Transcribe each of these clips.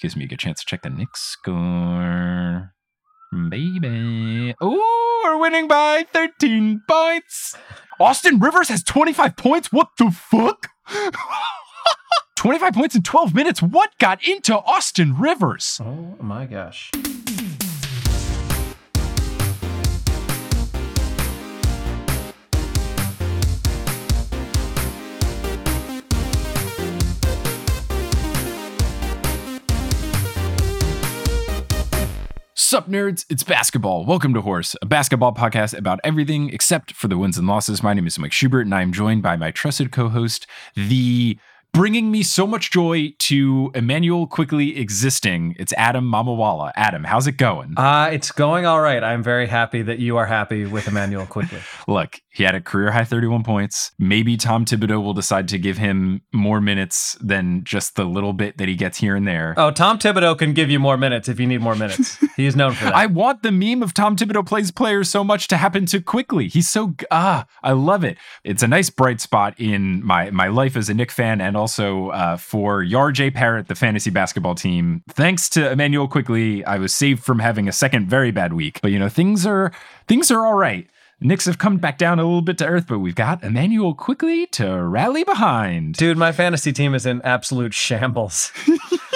Gives me a good chance to check the Knicks score. Baby. Ooh, we're winning by 13 points. Austin Rivers has 25 points. What the fuck? 25 points in 12 minutes. What got into Austin Rivers? Oh my gosh. Sup, nerds? It's basketball. Welcome to Horse, a basketball podcast about everything except for the wins and losses. My name is Mike Schubert, and I am joined by my trusted co host, the bringing me so much joy to Immanuel Quickley existing. It's Adam Mamawala. Adam, how's it going? Uh, it's going all right. I'm very happy that you are happy with Immanuel Quickley. Look, he had a career high 31 points. Maybe Tom Thibodeau will decide to give him more minutes than just the little bit that he gets here and there. Oh, Tom Thibodeau can give you more minutes if you need more minutes. He's known for that. I want the meme of Tom Thibodeau plays players so much to happen too quickly. He's so ah, I love it. It's a nice bright spot in my my life as a Knick fan, and also uh, for Yar J Parrott, the fantasy basketball team. Thanks to Immanuel Quickley, I was saved from having a second very bad week. But you know, things are things are all right. Knicks have come back down a little bit to earth, but we've got Immanuel Quickley to rally behind. Dude, my fantasy team is in absolute shambles.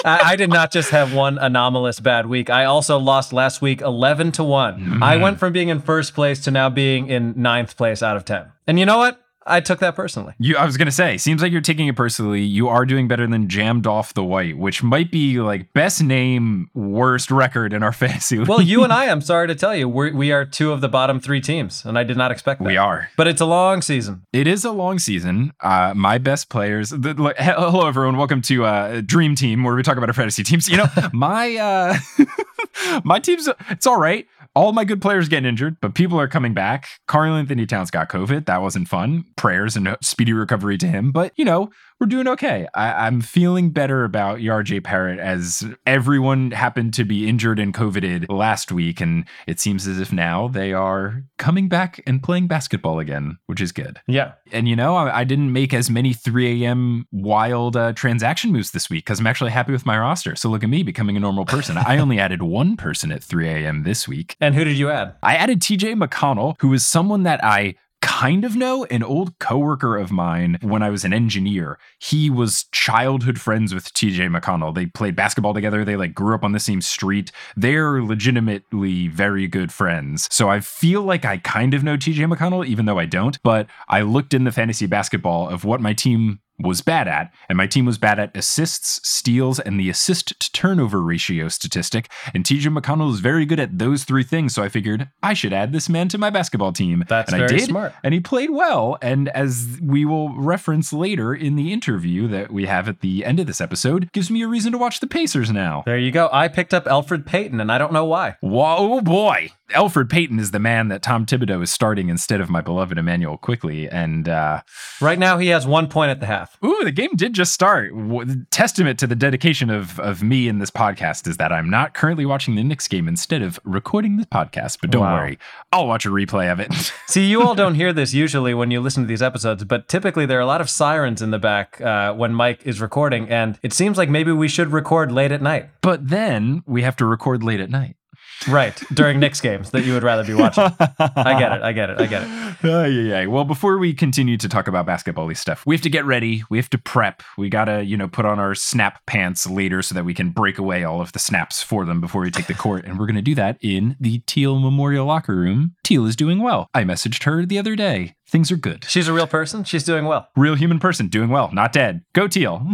I, I did not just have one anomalous bad week. I also lost last week 11 to 1. I mm-hmm. went from being in first place to now being in ninth place out of 10. And you know what? I took that personally. You, I was gonna say, seems like you're taking it personally. You are doing better than jammed off the white, which might be like best name, worst record in our fantasy. Well, you and I, I'm sorry to tell you, we're, we are two of the bottom three teams, and I did not expect that. we are. But it's a long season. It is a long season. Uh, my best players. The, like, hello, everyone. Welcome to uh, Dream Team, where we talk about our fantasy teams. You know, my uh, my team's it's all right. All my good players getting injured, but people are coming back. Karl-Anthony Towns got COVID. That wasn't fun. Prayers and speedy recovery to him. But you know, we're doing okay. I, I'm feeling better about RJ Parrott as everyone happened to be injured and COVIDed last week, and it seems as if now they are coming back and playing basketball again, which is good. Yeah. And you know, I, I didn't make as many 3 a.m. wild uh, transaction moves this week because I'm actually happy with my roster. So look at me becoming a normal person. I only added one person at 3 a.m. this week. And who did you add? I added TJ McConnell, who is someone that I kind of know, an old coworker of mine when I was an engineer. He was childhood friends with TJ McConnell. They played basketball together. They like grew up on the same street. They're legitimately very good friends. So I feel like I kind of know TJ McConnell, even though I don't. But I looked in the fantasy basketball of what my team was bad at, and my team was bad at assists, steals, and the assist to turnover ratio statistic. And TJ McConnell is very good at those three things, so I figured I should add this man to my basketball team. That's and I very did, smart. And he played well. And as we will reference later in the interview that we have at the end of this episode, gives me a reason to watch the Pacers now. There you go. I picked up Elfrid Payton, and I don't know why. Whoa, oh boy. Elfrid Payton is the man that Tom Thibodeau is starting instead of my beloved Immanuel Quickley. And uh, Right now, he has one point at the half. Ooh, the game did just start. Testament to the dedication of of me in this podcast is that I'm not currently watching the Knicks game instead of recording this podcast. But don't Wow. worry, I'll watch a replay of it. See, you all don't hear this usually when you listen to these episodes, but typically there are a lot of sirens in the back uh, when Mike is recording, and it seems like maybe we should record late at night. but then we have to record late at night. Right. During Knicks games that you would rather be watching. I get it. I get it. I get it. Uh, yeah, yeah. Well, before we continue to talk about basketball stuff, we have to get ready. We have to prep. We gotta, you know, put on our snap pants later so that we can break away all of the snaps for them before we take the court. And we're gonna do that in the Teal Memorial locker room. Teal is doing well. I messaged her the other day. Things are good. She's a real person. She's doing well. Real human person, doing well, not dead. Go Teal.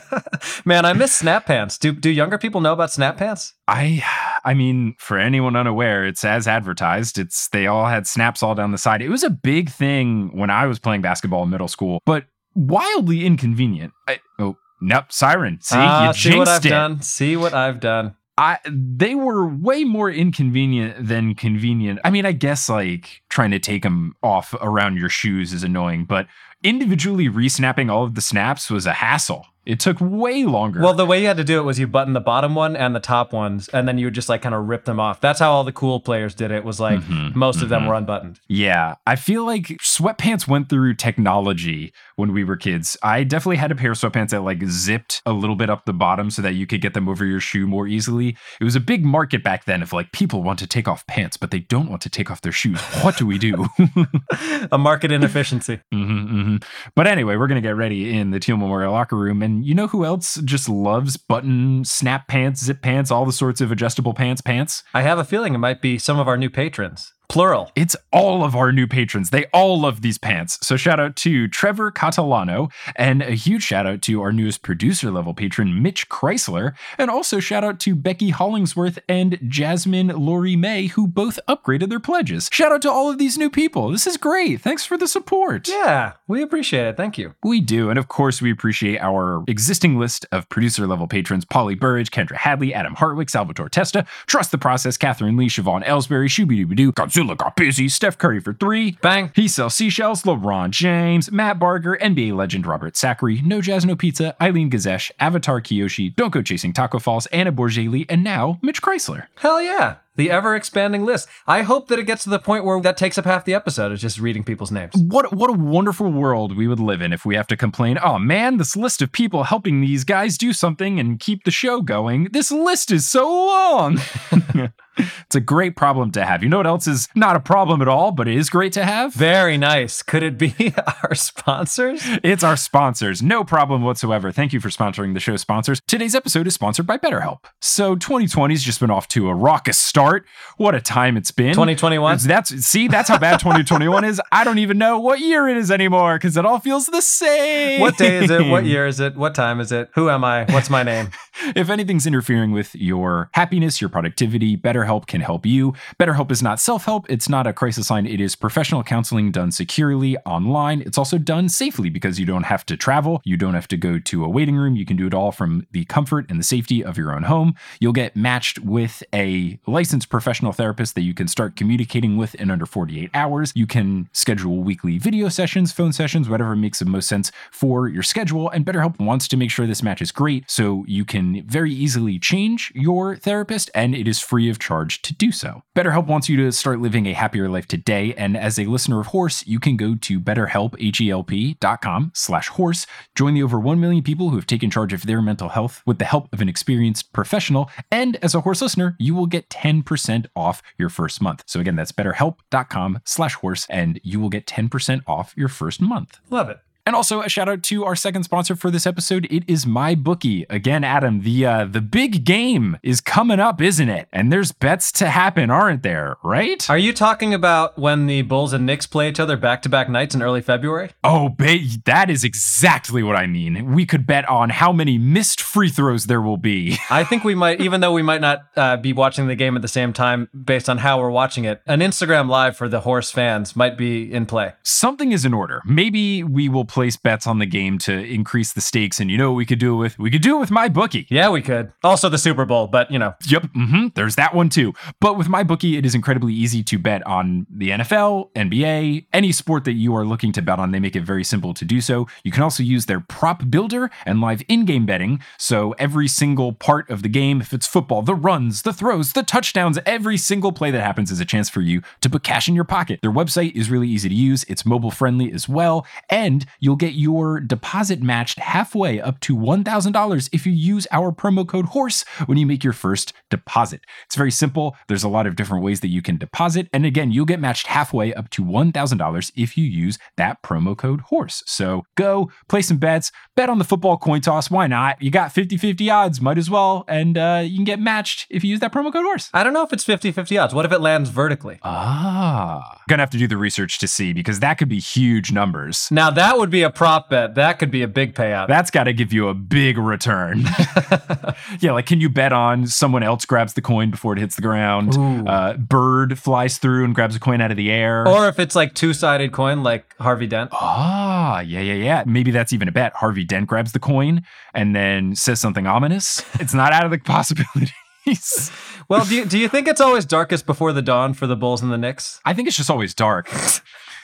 Man, I miss snap pants. Do do younger people know about snap pants? I I mean, for anyone unaware, it's as advertised. It's they all had snaps all down the side. It was a big thing when I was playing basketball in middle school, but wildly inconvenient. I, oh, nope, siren. See, Ah, you see what I've it. done. See what I've done. I they were way more inconvenient than convenient. I mean, I guess like trying to take them off around your shoes is annoying, but individually resnapping all of the snaps was a hassle. It took way longer. Well, the way you had to do it was you button the bottom one and the top ones, and then you would just like kind of rip them off. That's how all the cool players did it. Was like Mm-hmm, most of them were unbuttoned. Yeah, I feel like sweatpants went through technology when we were kids. I definitely had a pair of sweatpants that like zipped a little bit up the bottom so that you could get them over your shoe more easily. It was a big market back then If like people want to take off pants, but they don't want to take off their shoes. What do we do? A market inefficiency. hmm hmm But anyway, we're gonna get ready in the Teal Memorial locker room, and you know who else just loves button, snap pants, zip pants, all the sorts of adjustable pants, pants? I have a feeling it might be some of our new patrons. Plural. It's all of our new patrons. They all love these pants. So shout out to Trevor Catalano and a huge shout out to our newest producer level patron, Mitch Chrysler. And also shout out to Becky Hollingsworth and Jasmine Laurie May, who both upgraded their pledges. Shout out to all of these new people. This is great. Thanks for the support. Yeah, we appreciate it. Thank you. We do. And of course, we appreciate our existing list of producer level patrons Polly Burridge, Kendra Hadley, Adam Hartwick, Salvatore Testa, Trust the Process, Catherine Lee, Siobhan Ellsbury, Shooby Dooby Doo, Godzilla got busy, Steph Curry for three. Bang. He sells seashells, LeBron James, Matt Barger, NBA legend Robert Sacre, No Jazz No Pizza, Eileen Gazesh, Avatar Kiyoshi, Don't Go Chasing Taco Falls, Anna Borgeli, and now Mitch Chrysler. Hell yeah. The ever expanding list. I hope that it gets to the point where that takes up half the episode is just reading people's names. What what a wonderful world we would live in if we have to complain, oh man, this list of people helping these guys do something and keep the show going. This list is so long. it's a great problem to have. You know what else is not a problem at all, but it is great to have? Very nice. Could it be our sponsors? It's our sponsors. No problem whatsoever. Thank you for sponsoring the show sponsors. Today's episode is sponsored by BetterHelp. So 2020's just been off to a raucous start. What a time it's been. 2021? That's see, that's how bad 2021 is. I don't even know what year it is anymore because it all feels the same. What day is it? What year is it? What time is it? Who am I? What's my name? If anything's interfering with your happiness, your productivity, BetterHelp can help you. BetterHelp is not self help, it's not a crisis line. It is professional counseling done securely online. It's also done safely because you don't have to travel, you don't have to go to a waiting room. You can do it all from the comfort and the safety of your own home. You'll get matched with a licensed professional therapist that you can start communicating with in under 48 hours. You can schedule weekly video sessions, phone sessions, whatever makes the most sense for your schedule. And BetterHelp wants to make sure this match is great, so you can very easily change your therapist, and it is free of charge to do so. BetterHelp wants you to start living a happier life today, and as a listener of Horse, you can go to BetterHelp, H-E-L-P dot com slash horse. Join the over 1 million people who have taken charge of their mental health with the help of an experienced professional. And as a Horse listener, you will get 10% off your first month. So again, that's betterhelp.com slash horse, and you will get 10% off your first month. Love it. And also a shout out to our second sponsor for this episode. It is MyBookie. Again, Adam, the uh, the big game is coming up, isn't it? And there's bets to happen, aren't there? Right? Are you talking about when the Bulls and Knicks play each other back to back nights in early February? Oh, ba- that is exactly what I mean. We could bet on how many missed free throws there will be. I think we might, even though we might not uh, be watching the game at the same time based on how we're watching it, an Instagram live for the horse fans might be in play. Something is in order. Maybe we will place bets on the game to increase the stakes. And you know what we could do it with? We could do it with MyBookie. Yeah, we could. Also the Super Bowl, but you know. Yep. hmm There's that one too. But with MyBookie, it is incredibly easy to bet on the NFL, NBA, any sport that you are looking to bet on. They make it very simple to do so. You can also use their prop builder and live in-game betting. So every single part of the game, if it's football, the runs, the throws, the touchdowns, every single play that happens is a chance for you to put cash in your pocket. Their website is really easy to use. It's mobile friendly as well, and you'll you'll get your deposit matched halfway up to $1,000 if you use our promo code HORSE when you make your first deposit. It's very simple. There's a lot of different ways that you can deposit. And again, you'll get matched halfway up to $1,000 if you use that promo code HORSE. So go play some bets, bet on the football coin toss. Why not? You got 50 50 odds, might as well. And uh, you can get matched if you use that promo code HORSE. I don't know if it's 50 50 odds. What if it lands vertically? Ah. Gonna have to do the research to see because that could be huge numbers. Now, that would be a prop bet. That could be a big payout. That's got to give you a big return. yeah, like can you bet on someone else grabs the coin before it hits the ground? Uh, bird flies through and grabs a coin out of the air. or if it's like two sided coin, like Harvey Dent. Ah, yeah, yeah, yeah. Maybe that's even a bet. Harvey Dent grabs the coin and then says something ominous. It's not out of the possibilities. Well, do you, do you think it's always darkest before the dawn for the Bulls and the Knicks? I think it's just always dark.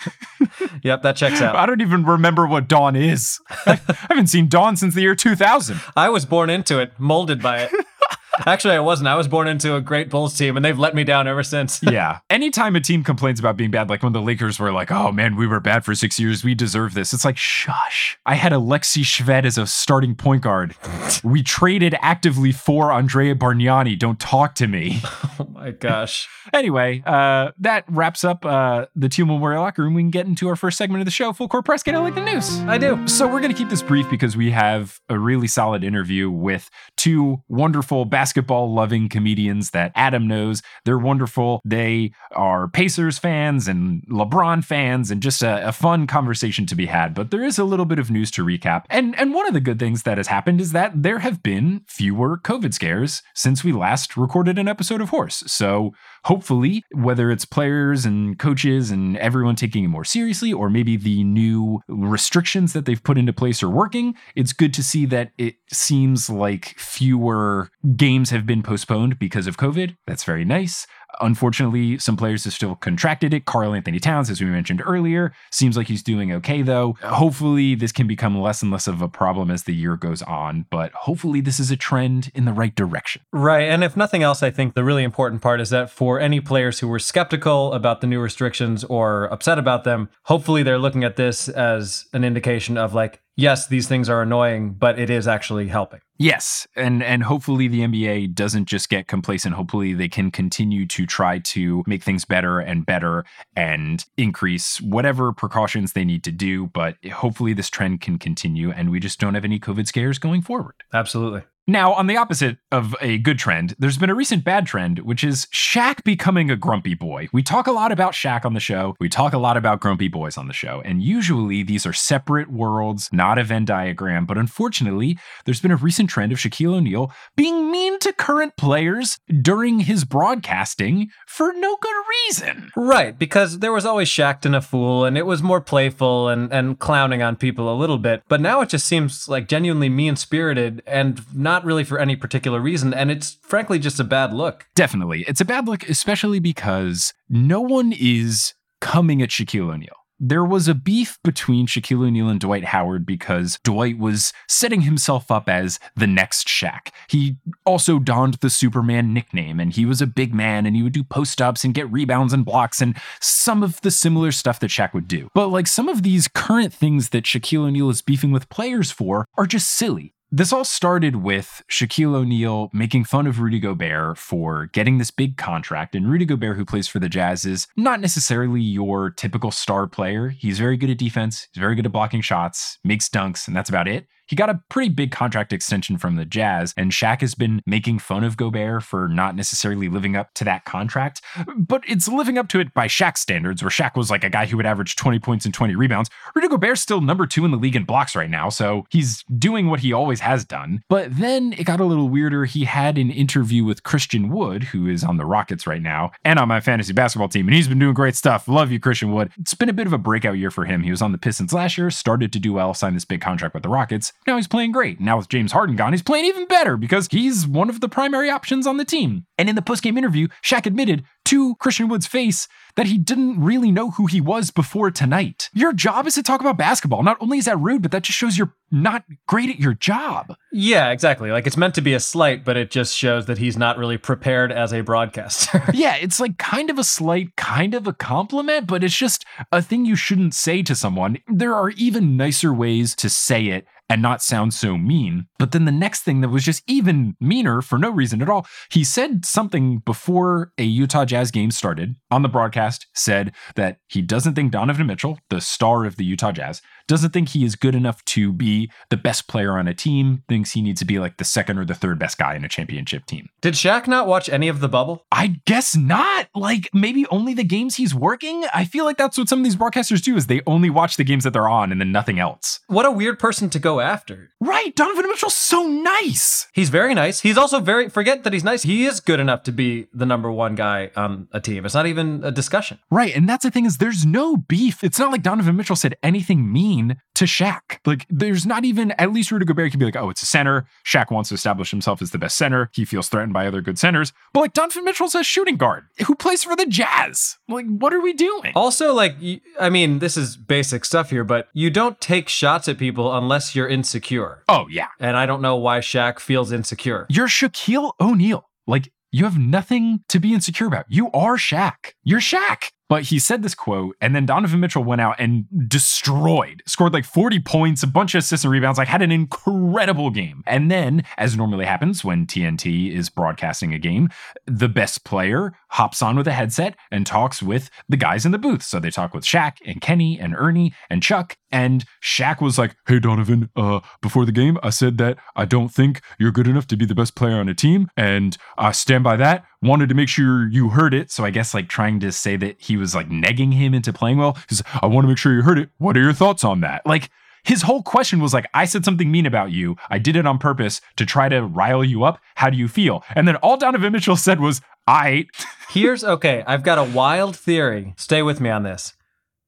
Yep, that checks out. I don't even remember what dawn is. I haven't seen dawn since the year 2000. I was born into it, molded by it. Actually, I wasn't. I was born into a great Bulls team, and they've let me down ever since. yeah. Anytime a team complains about being bad, like when the Lakers were like, oh man, we were bad for six years, we deserve this. It's like, shush. I had Alexey Shved as a starting point guard. we traded actively for Andrea Bargnani. Don't talk to me. Oh my gosh. anyway, uh, that wraps up uh, the Teal Memorial Locker Room. We can get into our first segment of the show, Full Court Press. Get it like the news. I do. So we're going to keep this brief because we have a really solid interview with two wonderful basketball loving comedians that Adam knows. They're wonderful. They are Pacers fans and LeBron fans and just a, a fun conversation to be had. But there is a little bit of news to recap. And and one of the good things that has happened is that there have been fewer COVID scares since we last recorded an episode of Horse. So hopefully, whether it's players and coaches and everyone taking it more seriously, or maybe the new restrictions that they've put into place are working, it's good to see that it seems like fewer games have been postponed because of COVID. That's very nice. Unfortunately, some players have still contracted it. Karl-Anthony Towns, as we mentioned earlier, seems like he's doing okay though. Hopefully, this can become less and less of a problem as the year goes on, but hopefully, this is a trend in the right direction. Right. And if nothing else, I think the really important part is that for any players who were skeptical about the new restrictions or upset about them, hopefully they're looking at this as an indication of like, yes, these things are annoying, but it is actually helping. Yes, and and hopefully the NBA doesn't just get complacent. Hopefully they can continue to try to make things better and better and increase whatever precautions they need to do, but hopefully this trend can continue and we just don't have any COVID scares going forward. Absolutely. Now, on the opposite of a good trend, there's been a recent bad trend, which is Shaq becoming a grumpy boy. We talk a lot about Shaq on the show. We talk a lot about grumpy boys on the show. And usually these are separate worlds, not a Venn diagram. But unfortunately, there's been a recent trend of Shaquille O'Neal being mean to current players during his broadcasting for no good reason. Right, because there was always Shaqtin' a Fool, and it was more playful and, and clowning on people a little bit. But now it just seems like genuinely mean spirited and not really for any particular reason. And it's frankly just a bad look. Definitely. It's a bad look, especially because no one is coming at Shaquille O'Neal. There was a beef between Shaquille O'Neal and Dwight Howard because Dwight was setting himself up as the next Shaq. He also donned the Superman nickname and he was a big man and he would do post ups and get rebounds and blocks and some of the similar stuff that Shaq would do. But like some of these current things that Shaquille O'Neal is beefing with players for are just silly. This all started with Shaquille O'Neal making fun of Rudy Gobert for getting this big contract. And Rudy Gobert, who plays for the Jazz, is not necessarily your typical star player. He's very good at defense, he's very good at blocking shots, makes dunks, and that's about it. He got a pretty big contract extension from the Jazz, and Shaq has been making fun of Gobert for not necessarily living up to that contract, but it's living up to it by Shaq standards, where Shaq was like a guy who would average 20 points and 20 rebounds. Rudy Gobert's still number two in the league in blocks right now, so he's doing what he always has done. But then it got a little weirder. He had an interview with Christian Wood, who is on the Rockets right now, and on my fantasy basketball team, and he's been doing great stuff. Love you, Christian Wood. It's been a bit of a breakout year for him. He was on the Pistons last year, started to do well, signed this big contract with the Rockets. Now he's playing great. Now with James Harden gone, he's playing even better because he's one of the primary options on the team. And in the postgame interview, Shaq admitted to Christian Wood's face that he didn't really know who he was before tonight. Your job is to talk about basketball. Not only is that rude, but that just shows you're not great at your job. Yeah, exactly. Like it's meant to be a slight, but it just shows that he's not really prepared as a broadcaster. yeah, it's like kind of a slight, kind of a compliment, but it's just a thing you shouldn't say to someone. There are even nicer ways to say it and not sound so mean. But then the next thing that was just even meaner for no reason at all, he said something before a Utah Jazz game started on the broadcast, said that he doesn't think Donovan Mitchell, the star of the Utah Jazz, doesn't think he is good enough to be the best player on a team, thinks he needs to be like the second or the third best guy in a championship team. Did Shaq not watch any of the bubble? I guess not. Like maybe only the games he's working. I feel like that's what some of these broadcasters do is they only watch the games that they're on and then nothing else. What a weird person to go after. Right. Donovan Mitchell's so nice. He's very nice. He's also very forget that he's nice. He is good enough to be the number one guy on a team. It's not even a discussion. Right. And that's the thing is there's no beef. It's not like Donovan Mitchell said anything mean to Shaq. Like there's not even at least Rudy Gobert can be like, oh, it's a center. Shaq wants to establish himself as the best center. He feels threatened by other good centers. But like Donovan Mitchell's a shooting guard who plays for the Jazz. Like, what are we doing? Also, like, I mean, this is basic stuff here, but you don't take shots at people unless you're insecure. Oh yeah. And I don't know why Shaq feels insecure. You're Shaquille O'Neal. Like you have nothing to be insecure about. You are Shaq. You're Shaq. But he said this quote, and then Donovan Mitchell went out and destroyed, scored like 40 points, a bunch of assists and rebounds, like had an incredible game. And then, as normally happens when TNT is broadcasting a game, the best player hops on with a headset and talks with the guys in the booth. So they talk with Shaq and Kenny and Ernie and Chuck. And Shaq was like, Hey, Donovan, uh, before the game, I said that I don't think you're good enough to be the best player on a team. And I stand by that wanted to make sure you heard it. So I guess like trying to say that he was like negging him into playing well. Because I want to make sure you heard it. What are your thoughts on that? Like his whole question was like, I said something mean about you. I did it on purpose to try to rile you up. How do you feel? And then all Donovan Mitchell said was, I. Here's okay. I've got a wild theory. Stay with me on this.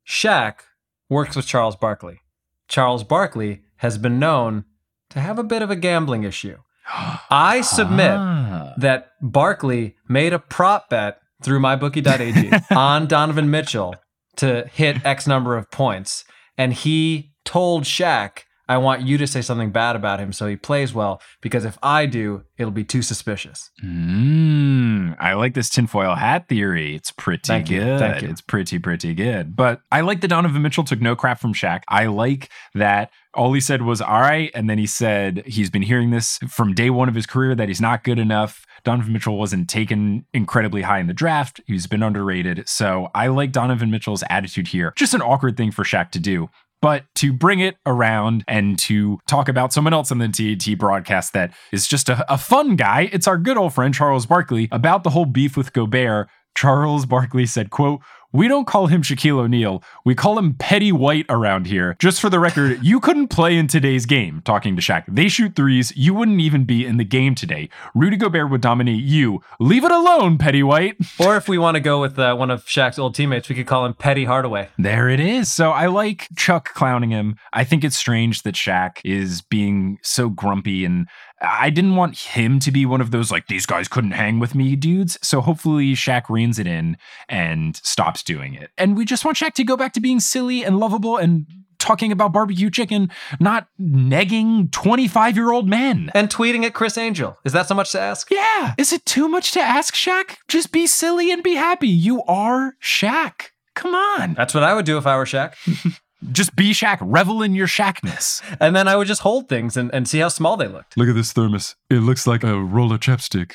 Shaq works with Charles Barkley. Charles Barkley has been known to have a bit of a gambling issue. I submit ah. that Barkley made a prop bet through mybookie.ag on Donovan Mitchell to hit X number of points. And he told Shaq, I want you to say something bad about him so he plays well, because if I do, it'll be too suspicious. Mm, I like this tinfoil hat theory. It's pretty Thank good. You. Thank you. It's pretty, pretty good. But I like that Donovan Mitchell took no crap from Shaq. I like that all he said was, all right. And then he said he's been hearing this from day one of his career that he's not good enough. Donovan Mitchell wasn't taken incredibly high in the draft. He's been underrated. So I like Donovan Mitchell's attitude here. Just an awkward thing for Shaq to do. But to bring it around and to talk about someone else on the TNT broadcast that is just a, a fun guy, it's our good old friend Charles Barkley about the whole beef with Gobert. Charles Barkley said, quote, we don't call him Shaquille O'Neal. We call him Petty White around here. Just for the record, you couldn't play in today's game, talking to Shaq. They shoot threes. You wouldn't even be in the game today. Rudy Gobert would dominate you. Leave it alone, Petty White. Or if we want to go with uh, one of Shaq's old teammates, we could call him Petty Hardaway. There it is. So I like Chuck clowning him. I think it's strange that Shaq is being so grumpy and I didn't want him to be one of those like these guys couldn't hang with me dudes. So hopefully Shaq reins it in and stops doing it. And we just want Shaq to go back to being silly and lovable and talking about barbecue chicken, not negging 25 year old men. And tweeting at Criss Angel. Is that so much to ask? Yeah. Is it too much to ask, Shaq? Just be silly and be happy. You are Shaq. Come on. That's what I would do if I were Shaq. just be Shaq, revel in your Shaqness. and then I would just hold things and, and see how small they looked. Look at this thermos. It looks like a roll of chapstick.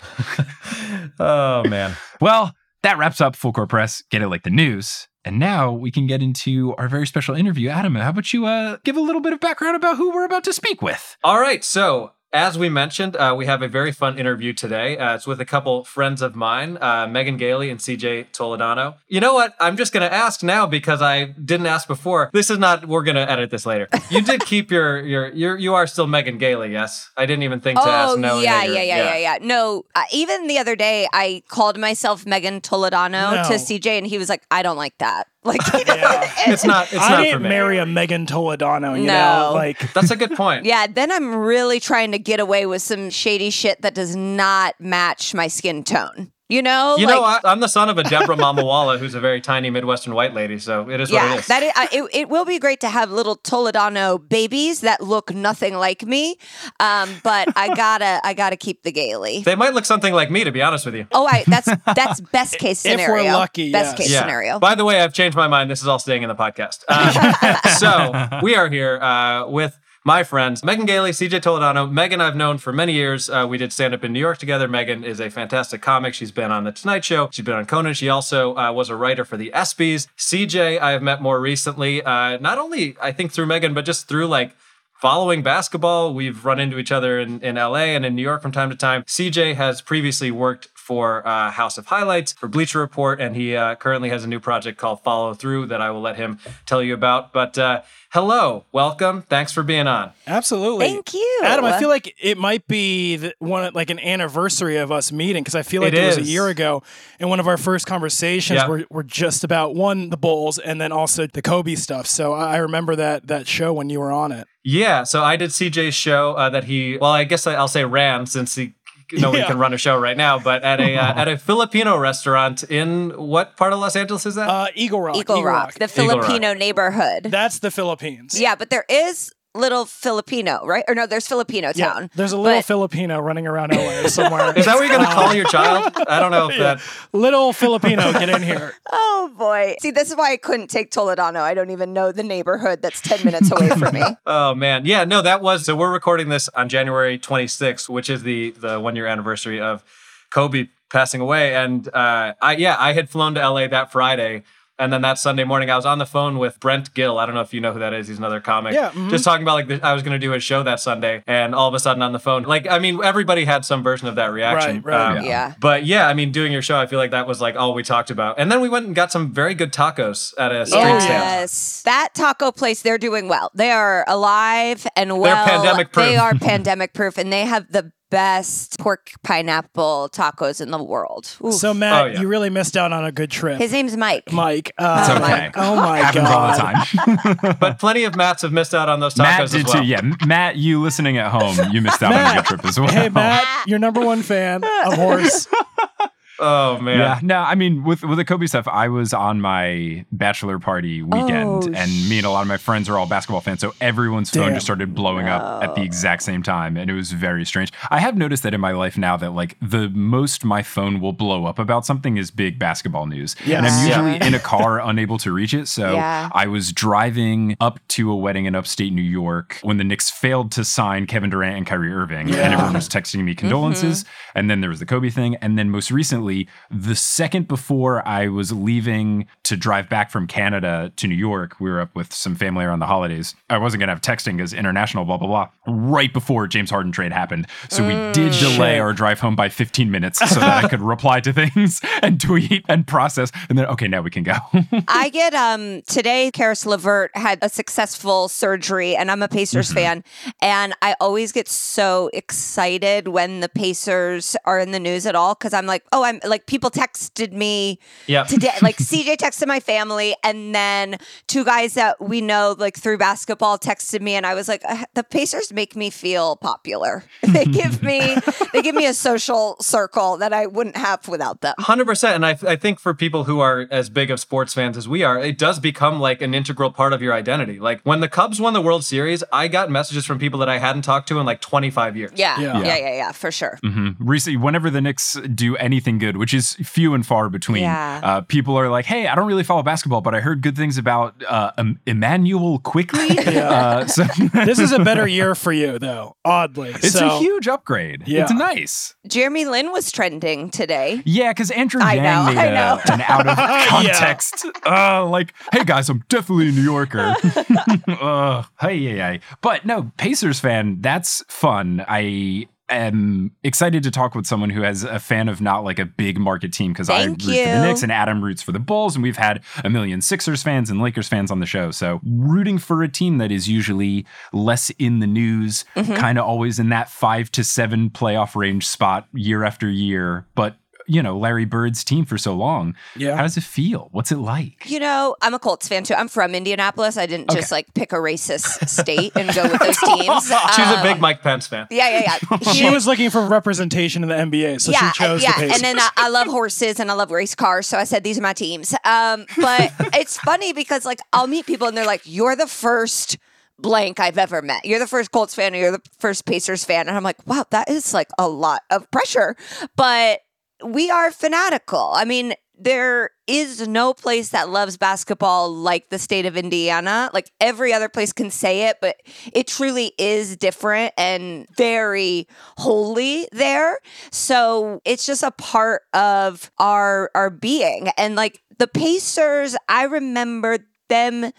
oh, man. Well, that wraps up Full Court Press. Get it like the news. And now we can get into our very special interview. Adam, how about you uh, give a little bit of background about who we're about to speak with? All right. So as we mentioned, uh, we have a very fun interview today. Uh, it's with a couple friends of mine, uh, Megan Gailey and CJ Toledano. You know what? I'm just going to ask now because I didn't ask before. This is not. We're going to edit this later. You did keep your your your. You are still Megan Gailey, yes? I didn't even think to oh, ask. No. Yeah, yeah, yeah, yeah, yeah, No, uh, even the other day, I called myself Megan Toledano No. to CJ, and he was like, "I don't like that." Like, It's not. It's I not for didn't me. marry a Megan Toledano, you No. know? Like, That's a good point. yeah. Then I'm really trying to get away with some shady shit that does not match my skin tone. You know, You like, know, I, I'm the son of a Deborah Mamawala, who's a very tiny Midwestern white lady, so it is what it yeah, is. that is, uh, it, it will be great to have little Toledano babies that look nothing like me. Um, but I gotta, I gotta keep the Gailey. they might look something like me, to be honest with you. Oh, I that's that's best case scenario. If we're lucky, best yes. case scenario. By the way, I've changed my mind. This is all staying in the podcast. Um, so we are here uh, with my friends, Megan Gailey, CJ Toledano. Megan, I've known for many years. Uh, we did stand up in New York together. Megan is a fantastic comic. She's been on The Tonight Show. She's been on Conan. She also uh, was a writer for the ESPYs. CJ, I have met more recently, uh, not only I think through Megan, but just through like following basketball. We've run into each other in, in LA and in New York from time to time. CJ has previously worked for uh, House of Highlights, for Bleacher Report, and he uh, currently has a new project called Follow Through that I will let him tell you about. But uh, hello, welcome. Thanks for being on. Absolutely. Thank you. Adam, I feel like it might be the, one like an anniversary of us meeting because I feel like It it, was a year ago, and one of our first conversations Yeah. were, were just about one the Bulls and then also the Kobe stuff. So I I remember that that show when you were on it. Yeah, so I did CJ's show uh, that he, well, I guess I'll say ran since he. Nobody Yeah. can run a show right now, but at a uh, at a Filipino restaurant in what part of Los Angeles is that? Uh, Eagle Rock. Eagle Rock, the Eagle Rock. Filipino neighborhood. That's the Philippines. yeah, but there is little Filipino, right? Or no, there's Filipino Yeah, town. There's a little But- Filipino running around LA somewhere. is that what you're going to call your child? I don't know if that. little Filipino, get in here. Oh boy. See, this is why I couldn't take Toledano. I don't even know the neighborhood that's 10 minutes away from me. Oh man, yeah, no, that was so. We're recording this on January 26th, which is the the one year anniversary of Kobe passing away, and uh, I yeah, I had flown to LA that Friday. And then that Sunday morning, I was on the phone with Brent Gill. I don't know if you know who that is. He's another comic. Yeah, mhm. Just talking about like the, I was going to do his show that Sunday, and all of a sudden on the phone, like I mean, everybody had some version of that reaction. Right, right. Um, Yeah. But yeah, I mean, doing your show, I feel like that was like all we talked about. And then we went and got some very good tacos at a street Oh, stand. Yes. That taco place, they're doing well. They are alive and well. They're pandemic proof. They are pandemic proof and they have the best pork pineapple tacos in the world. Oof. So Matt, Oh, yeah. you really missed out on a good trip. His name's Mike. Mike. Uh, It's okay. Oh my Happens all the god. time. But plenty of Matts have missed out on those tacos Matt as did well. too. Yeah, Matt, you listening at home, you missed out on a good trip as well. Hey Matt, your number one fan, of course. Oh man. Yeah, no, I mean, with with the Kobe stuff, I was on my bachelor party weekend, Oh, and me and a lot of my friends are all basketball fans, so everyone's phone just started blowing up at the exact same time, and it was very strange. I have noticed that in my life now that like the most my phone will blow up about something is big basketball news, and I'm usually Yeah. in a car unable to reach it. So Yeah. I was driving up to a wedding in upstate New York when the Knicks failed to sign Kevin Durant and Kyrie Irving, and everyone was texting me condolences. Mm-hmm. And then there was the Kobe thing. And then most recently, the second before I was leaving to drive back from Canada to New York, we were up with some family around the holidays. I wasn't going to have texting as international, blah, blah, blah, right before James Harden trade happened. So we did delay Shit. our drive home by 15 minutes so that I could reply to things and tweet and process. And then, okay, now we can go. I get um today Caris LeVert had a successful surgery and I'm a Pacers Mm-hmm. fan and I always get so excited when the Pacers are in the news at all cuz I'm like oh I'm like people texted me Yep. today like CJ texted my family and then two guys that we know like through basketball texted me and I was like "Uh, the Pacers make me feel popular. they give me they give me a social circle that I wouldn't have without them. Hundred percent, and I, I think for people who are as big of sports fans as we are, it does become like an integral part of your identity. Like when the Cubs won the World Series, I got messages from people that I hadn't talked to in like twenty five years. Yeah, Yeah. yeah, yeah, yeah, for sure. Mm-hmm. Recently, whenever the Knicks do anything good, which is few and far between, Yeah. uh, people are like, "Hey, I don't really follow basketball, but I heard good things about uh, um, Immanuel Quickley." uh, so This is a better year for you, though. Oddly, it's so, a huge upgrade. Yeah. It's nice. Jeremy Lin was trending today. Yeah, because Andrew I Yang know, made I a- know. an out of context, uh, like, "Hey guys, I'm definitely a New Yorker." uh, hey, yeah, yeah. But no, Pacers fan. That's fun. I am excited to talk with someone who has a fan of not like a big market team because I root Thank for the you. Knicks and Adam roots for the Bulls, and we've had a million Sixers fans and Lakers fans on the show. So rooting for a team that is usually less in the news, Mm-hmm. kind of always in that five to seven playoff range spot year after year, but you know, Larry Bird's team for so long. Yeah. How does it feel? What's it like? You know, I'm a Colts fan too. I'm from Indianapolis. I didn't just like pick a racist state and go with those teams. She's a Um, big Mike Pence fan. Yeah, yeah, yeah. She was looking for representation in the NBA, so yeah, she chose yeah. the Pacers. And then I, I love horses and I love race cars, so I said these are my teams. Um, but it's funny because like I'll meet people and they're like, "You're the first blank I've ever met. You're the first Colts fan, or you're the first Pacers fan," and I'm like, "Wow, that is like a lot of pressure." But we are fanatical. I mean. There is no place that loves basketball like the state of Indiana. Like every other place can say it, but it truly is different and very holy there. So it's just a part of our our being. And like the Pacers, I remember them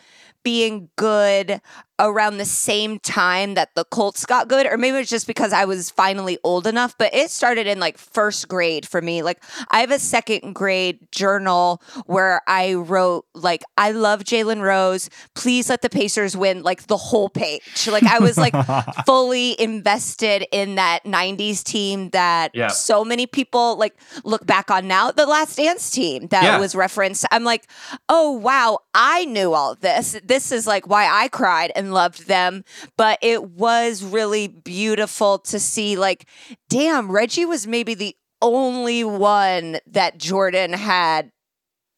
being good around the same time that the Colts got good, or maybe it's just because I was finally old enough, but it started in like first grade for me. Like, I have a second grade journal where I wrote, like, I love Jalen Rose. Please let the Pacers win, like, the whole page. Like, I was like fully invested in that 90s team that Yeah. so many people like look back on now. The Last Dance team that Yeah. was referenced. I'm like, oh, wow, I knew all this. This is like why I cried and loved them. But it was really beautiful to see, like, damn, Reggie was maybe the only one that Jordan had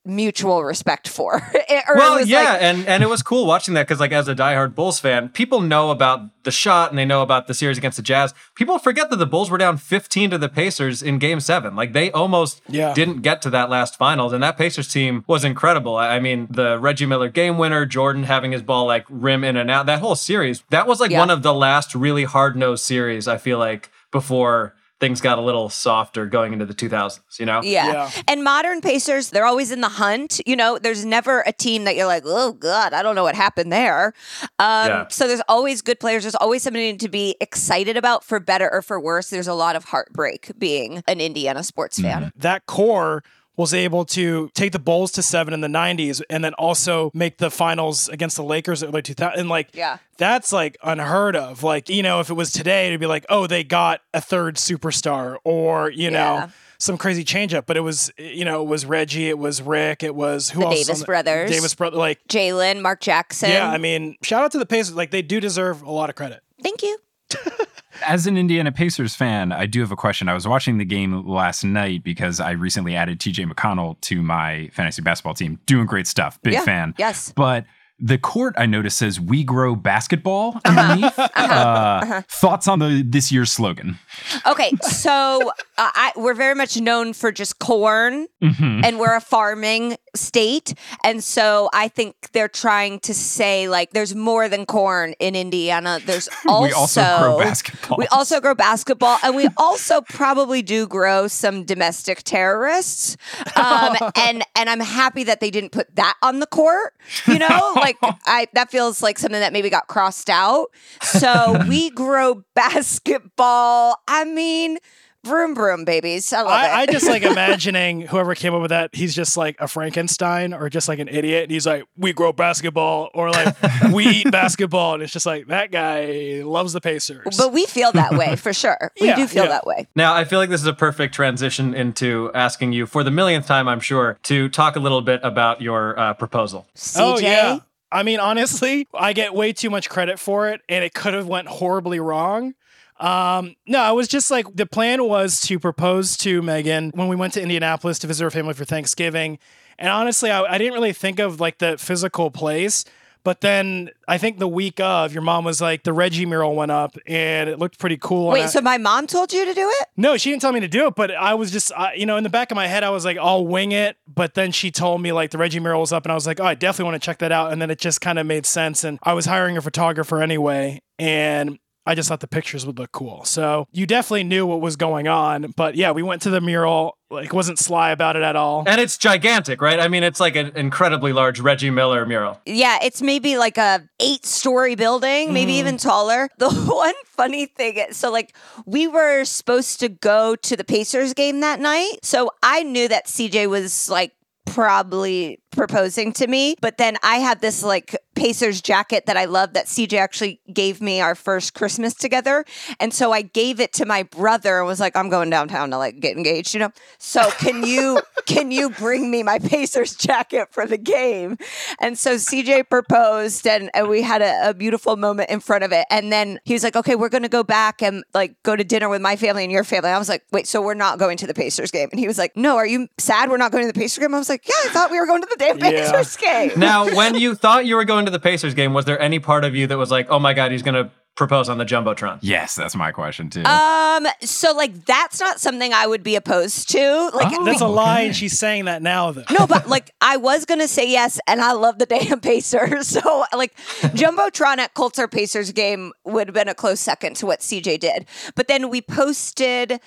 mutual respect for. or it well, was yeah, like, and and it was cool watching that because like as a diehard Bulls fan, people know about the shot and they know about the series against the Jazz. People forget that the Bulls were down 15 to the Pacers in Game Seven. Like they almost Yeah. didn't get to that last finals, and that Pacers team was incredible. I I mean, the Reggie Miller game winner, Jordan having his ball like rim in and out, that whole series, that was like Yeah. one of the last really hard nosed series. I feel like before things got a little softer going into the 2000s. You know? Yeah. Yeah. And modern Pacers, they're always in the hunt. You know, there's never a team that you're like, oh, God, I don't know what happened there. Um, Yeah. So there's always good players. There's always something to be excited about for better or for worse. There's a lot of heartbreak being an Indiana sports fan. that core was able to take the Bulls to seven in the 90s and then also make the finals against the Lakers in early 2000. And like, Yeah. that's like unheard of. Like, you know, if it was today, it'd be like, oh, they got a third superstar or, you Yeah. know, some crazy changeup. But it was, you know, it was Reggie, it was Rick, it was who The else? Davis on brothers. Davis brother. Like, Jalen, Mark Jackson. yeah, I mean, shout out to the Pacers. Like, they do deserve a lot of credit. Thank you. As an Indiana Pacers fan, I do have a question. I was watching the game last night because I recently added TJ McConnell to my fantasy basketball team. Doing great stuff. Big Yeah, fan. yes. But the court I noticed says "We grow basketball" Uh-huh. underneath. Uh, Thoughts on the this year's slogan? Okay, so uh, I, we're very much known for just corn, and we're a farming state, and so I think they're trying to say like there's more than corn in Indiana. There's also We also grow basketball. We also grow basketball, and we also probably do grow some domestic terrorists. Um, and and I'm happy that they didn't put that on the court. You know, like I that feels like something that maybe got crossed out. So we grow basketball. I mean, vroom vroom babies. I love it. I, I just like imagining whoever came up with that. He's just like a Frankenstein or just like an idiot. And he's like, we grow basketball or like we eat basketball. And it's just like that guy loves the Pacers. but we feel that way for sure. We Yeah, do feel yeah. that way. Now, I feel like this is a perfect transition into asking you for the millionth time, I'm sure, to talk a little bit about your uh, proposal. CJ. Oh yeah. I mean, honestly, I get way too much credit for it, and it could have went horribly wrong. Um, no, it was just like the plan was to propose to Megan when we went to Indianapolis to visit her family for Thanksgiving. And honestly, I, I didn't really think of like the physical place. But then I think the week of, your mom was like, the Reggie mural went up and it looked pretty cool. and I- Wait, so my mom told you to do it? no, she didn't tell me to do it, but I was just, uh, you know, in the back of my head, I was like, I'll wing it. But then she told me like the Reggie mural was up, and I was like, oh, I definitely want to check that out. And then it just kind of made sense. And I was hiring a photographer anyway, and I just thought the pictures would look cool. So you definitely knew what was going on. But yeah, we went to the mural, like, wasn't sly about it at all. And it's gigantic, right? I mean, it's like an incredibly large Reggie Miller mural. Yeah, it's maybe like a eight story building, maybe mm-hmm. even taller. The one funny thing is, so like we were supposed to go to the Pacers game that night. So I knew that CJ was like probably proposing to me. But then I had this like Pacers jacket that I love that CJ actually gave me our first Christmas together. And so I gave it to my brother and was like, I'm going downtown to like get engaged, you know? So can you can you bring me my Pacers jacket for the game? And so CJ proposed and, and we had a, a beautiful moment in front of it. And then he was like, Okay, we're gonna go back and like go to dinner with my family and your family. I was like, Wait, so we're not going to the Pacers game? And he was like, No, are you sad we're not going to the Pacers game? I was like, Yeah, I thought we were going to the damn Yeah. Pacers game. Now, when you thought you were going to the Pacers game, was there any part of you that was like, "Oh my god, he's going to propose on the jumbotron"? Yes, that's my question too. Um, so like that's not something I would be opposed to. Like Oh. That's a Okay. lie, and she's saying that now, though. no, but like I was gonna say yes, and I love the damn Pacers. So like Jumbotron at Colts or Pacers game would have been a close second to what CJ did. But then we posted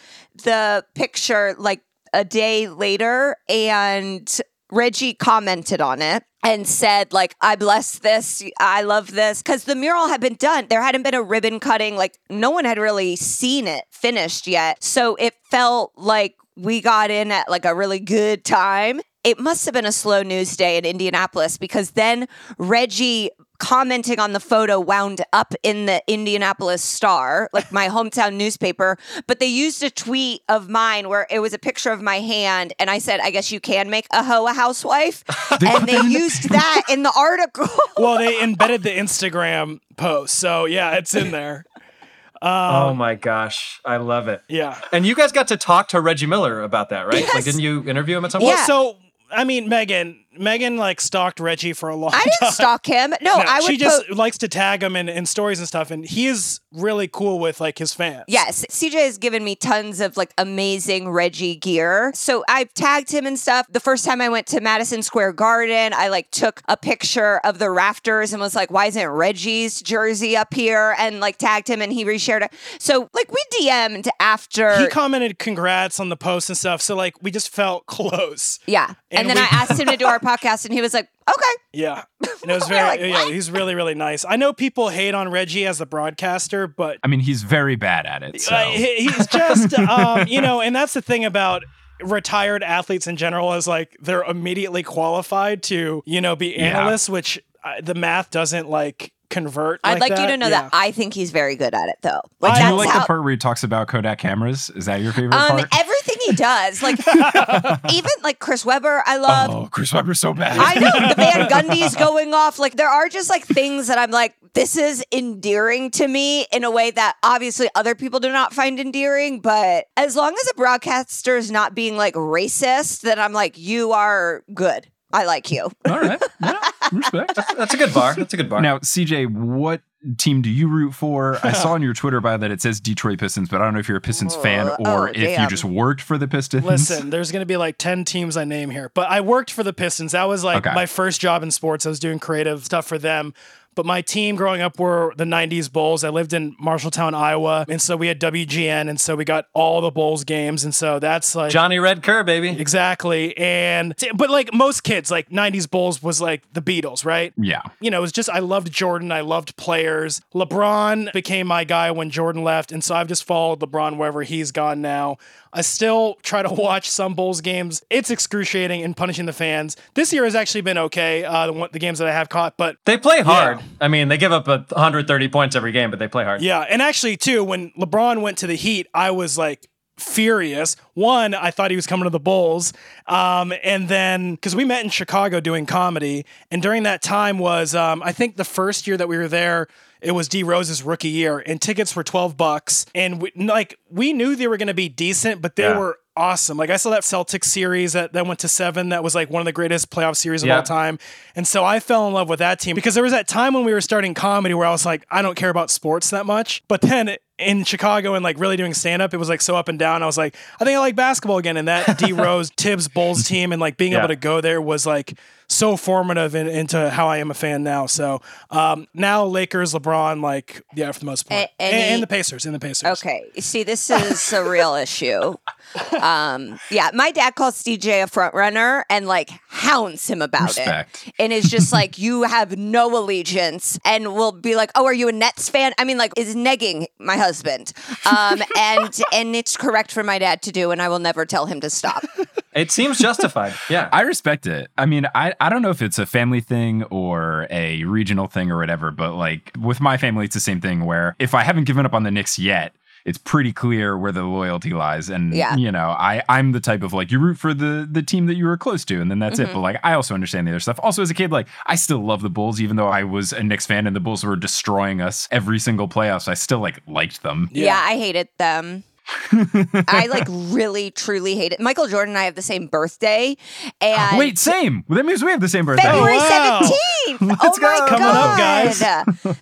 the picture like a day later, and Reggie commented on it and said like i bless this i love this. Because the mural had been done. There hadn't been a ribbon cutting like no one had really seen it finished yet. So it felt like we got in at like a really good time. It must have been a slow news day in indianapolis because then reggie commenting on the photo wound up in the Indianapolis Star, like my hometown newspaper, but they used a tweet of mine where it was a picture of my hand and I said, I guess you can make a hoe a housewife. and they used that in the article. Well, they embedded the Instagram post, so yeah, it's in there. oh um, my gosh, I love it. Yeah. And you guys got to talk to Reggie Miller about that, right? Like, didn't you interview him at some Yeah. point? So, I mean, Megan, Megan like stalked Reggie for a long I time. I didn't stalk him. No, No, I would she just po- likes to tag him in, in stories and stuff, and he is really cool with like his fans. Yes, CJ has given me tons of like amazing Reggie gear. So I've tagged him and stuff. The first time I went to Madison Square Garden, I like took a picture of the rafters and was like, why isn't Reggie's jersey up here? And like tagged him and he reshared it. So like we DM'd after. He commented congrats on the post and stuff, so like we just felt close. yeah. And, And then we- I asked him to do our podcast and he was like, okay. Yeah. And it was very like, yeah, he's really, really nice. I know people hate on Reggie as the broadcaster, but I mean, he's very bad at it. So. Uh, he- he's just um, you know and that's the thing about retired athletes in general is like they're immediately qualified to you know be Yeah. analysts which uh, the math doesn't like convert I'd like, you that. to know Yeah. that I think he's very good at it though. Like I Do that's you like how the part where he talks about Kodak cameras? Is that your favorite um part? everything he does. Like even like Chris Webber, I love. oh, Chris Webber's so bad. I know the Van Gundy's going off. Like there are just like things that I'm like, this is endearing to me in a way that obviously other people do not find endearing. But as long as a broadcaster is not being like racist, then I'm like, you are good. I like you. All right. Yeah, respect. That's a good bar. That's a good bar. Now, CJ, what team do you root for? I saw on your Twitter bio that it says Detroit Pistons, but I don't know if you're a Pistons fan Oh, or oh, if you just worked for the Pistons. Listen, there's going to be like 10 teams I name here, but I worked for the Pistons. That was like Okay. my first job in sports. I was doing creative stuff for them. But my team growing up were the 90s Bulls. I lived in Marshalltown, Iowa. And so we had WGN. And so we got all the Bulls games. And so that's like. Johnny Red Kerr, baby. Exactly. And, but like most kids, like 90s Bulls was like the Beatles, right? Yeah. you know, it was just I loved Jordan. I loved players. LeBron became my guy when Jordan left, and so I've just followed LeBron wherever he's gone now. I still try to watch some Bulls games. It's excruciating and punishing the fans. This year has actually been okay. Uh, the, the games that I have caught, but They play hard. I mean, they give up a 130 points every game, but they play hard. yeah, and actually too, when LeBron went to the Heat, I was like furious. One, I thought he was coming to the Bulls, um, and then because we met in Chicago doing comedy, and during that time was um, I think the first year that we were there. It was D Rose's rookie year, and tickets were twelve bucks. And we, like we knew they were going to be decent, but they Yeah. were awesome. Like I saw that Celtics series that, that went to seven. That was like one of the greatest playoff series of Yeah. all time. And so I fell in love with that team because there was that time when we were starting comedy where I was like, I don't care about sports that much. But then in Chicago and like really doing stand up, it was like so up and down. I was like, I think I like basketball again. And that D Rose Tibbs Bulls team and like being Yeah. able to go there was like so formative in, into how I am a fan now. So um, now Lakers, LeBron, like yeah, for the most part, A- and, any- and the Pacers, and the Pacers. Okay. You See, this is a real issue. Um, yeah, my dad calls CJ a front runner and like hounds him about Respect. it. And is just like, you have no allegiance and will be like, Oh, are you a Nets fan? I mean, like, is negging my husband. Um, and and it's correct for my dad to do, and I will never tell him to stop. It seems justified. Yeah. I respect it. I mean, I, I don't know if it's a family thing or a regional thing or whatever, but like with my family, it's the same thing where if I haven't given up on the Knicks yet, it's pretty clear where the loyalty lies. And Yeah. you know, I, I'm the type of like you root for the the team that you were close to, and then that's Mm-hmm. it. But like I also understand the other stuff. Also, as a kid, like I still love the Bulls, even though I was a Knicks fan and the Bulls were destroying us every single playoffs. I still like liked them. Yeah, I hated them. I like really truly hate it. Michael Jordan and I have the same birthday. And Wait, same. Well, that means we have the same birthday. February wow. 17th. Let's oh my go. god. Up, guys.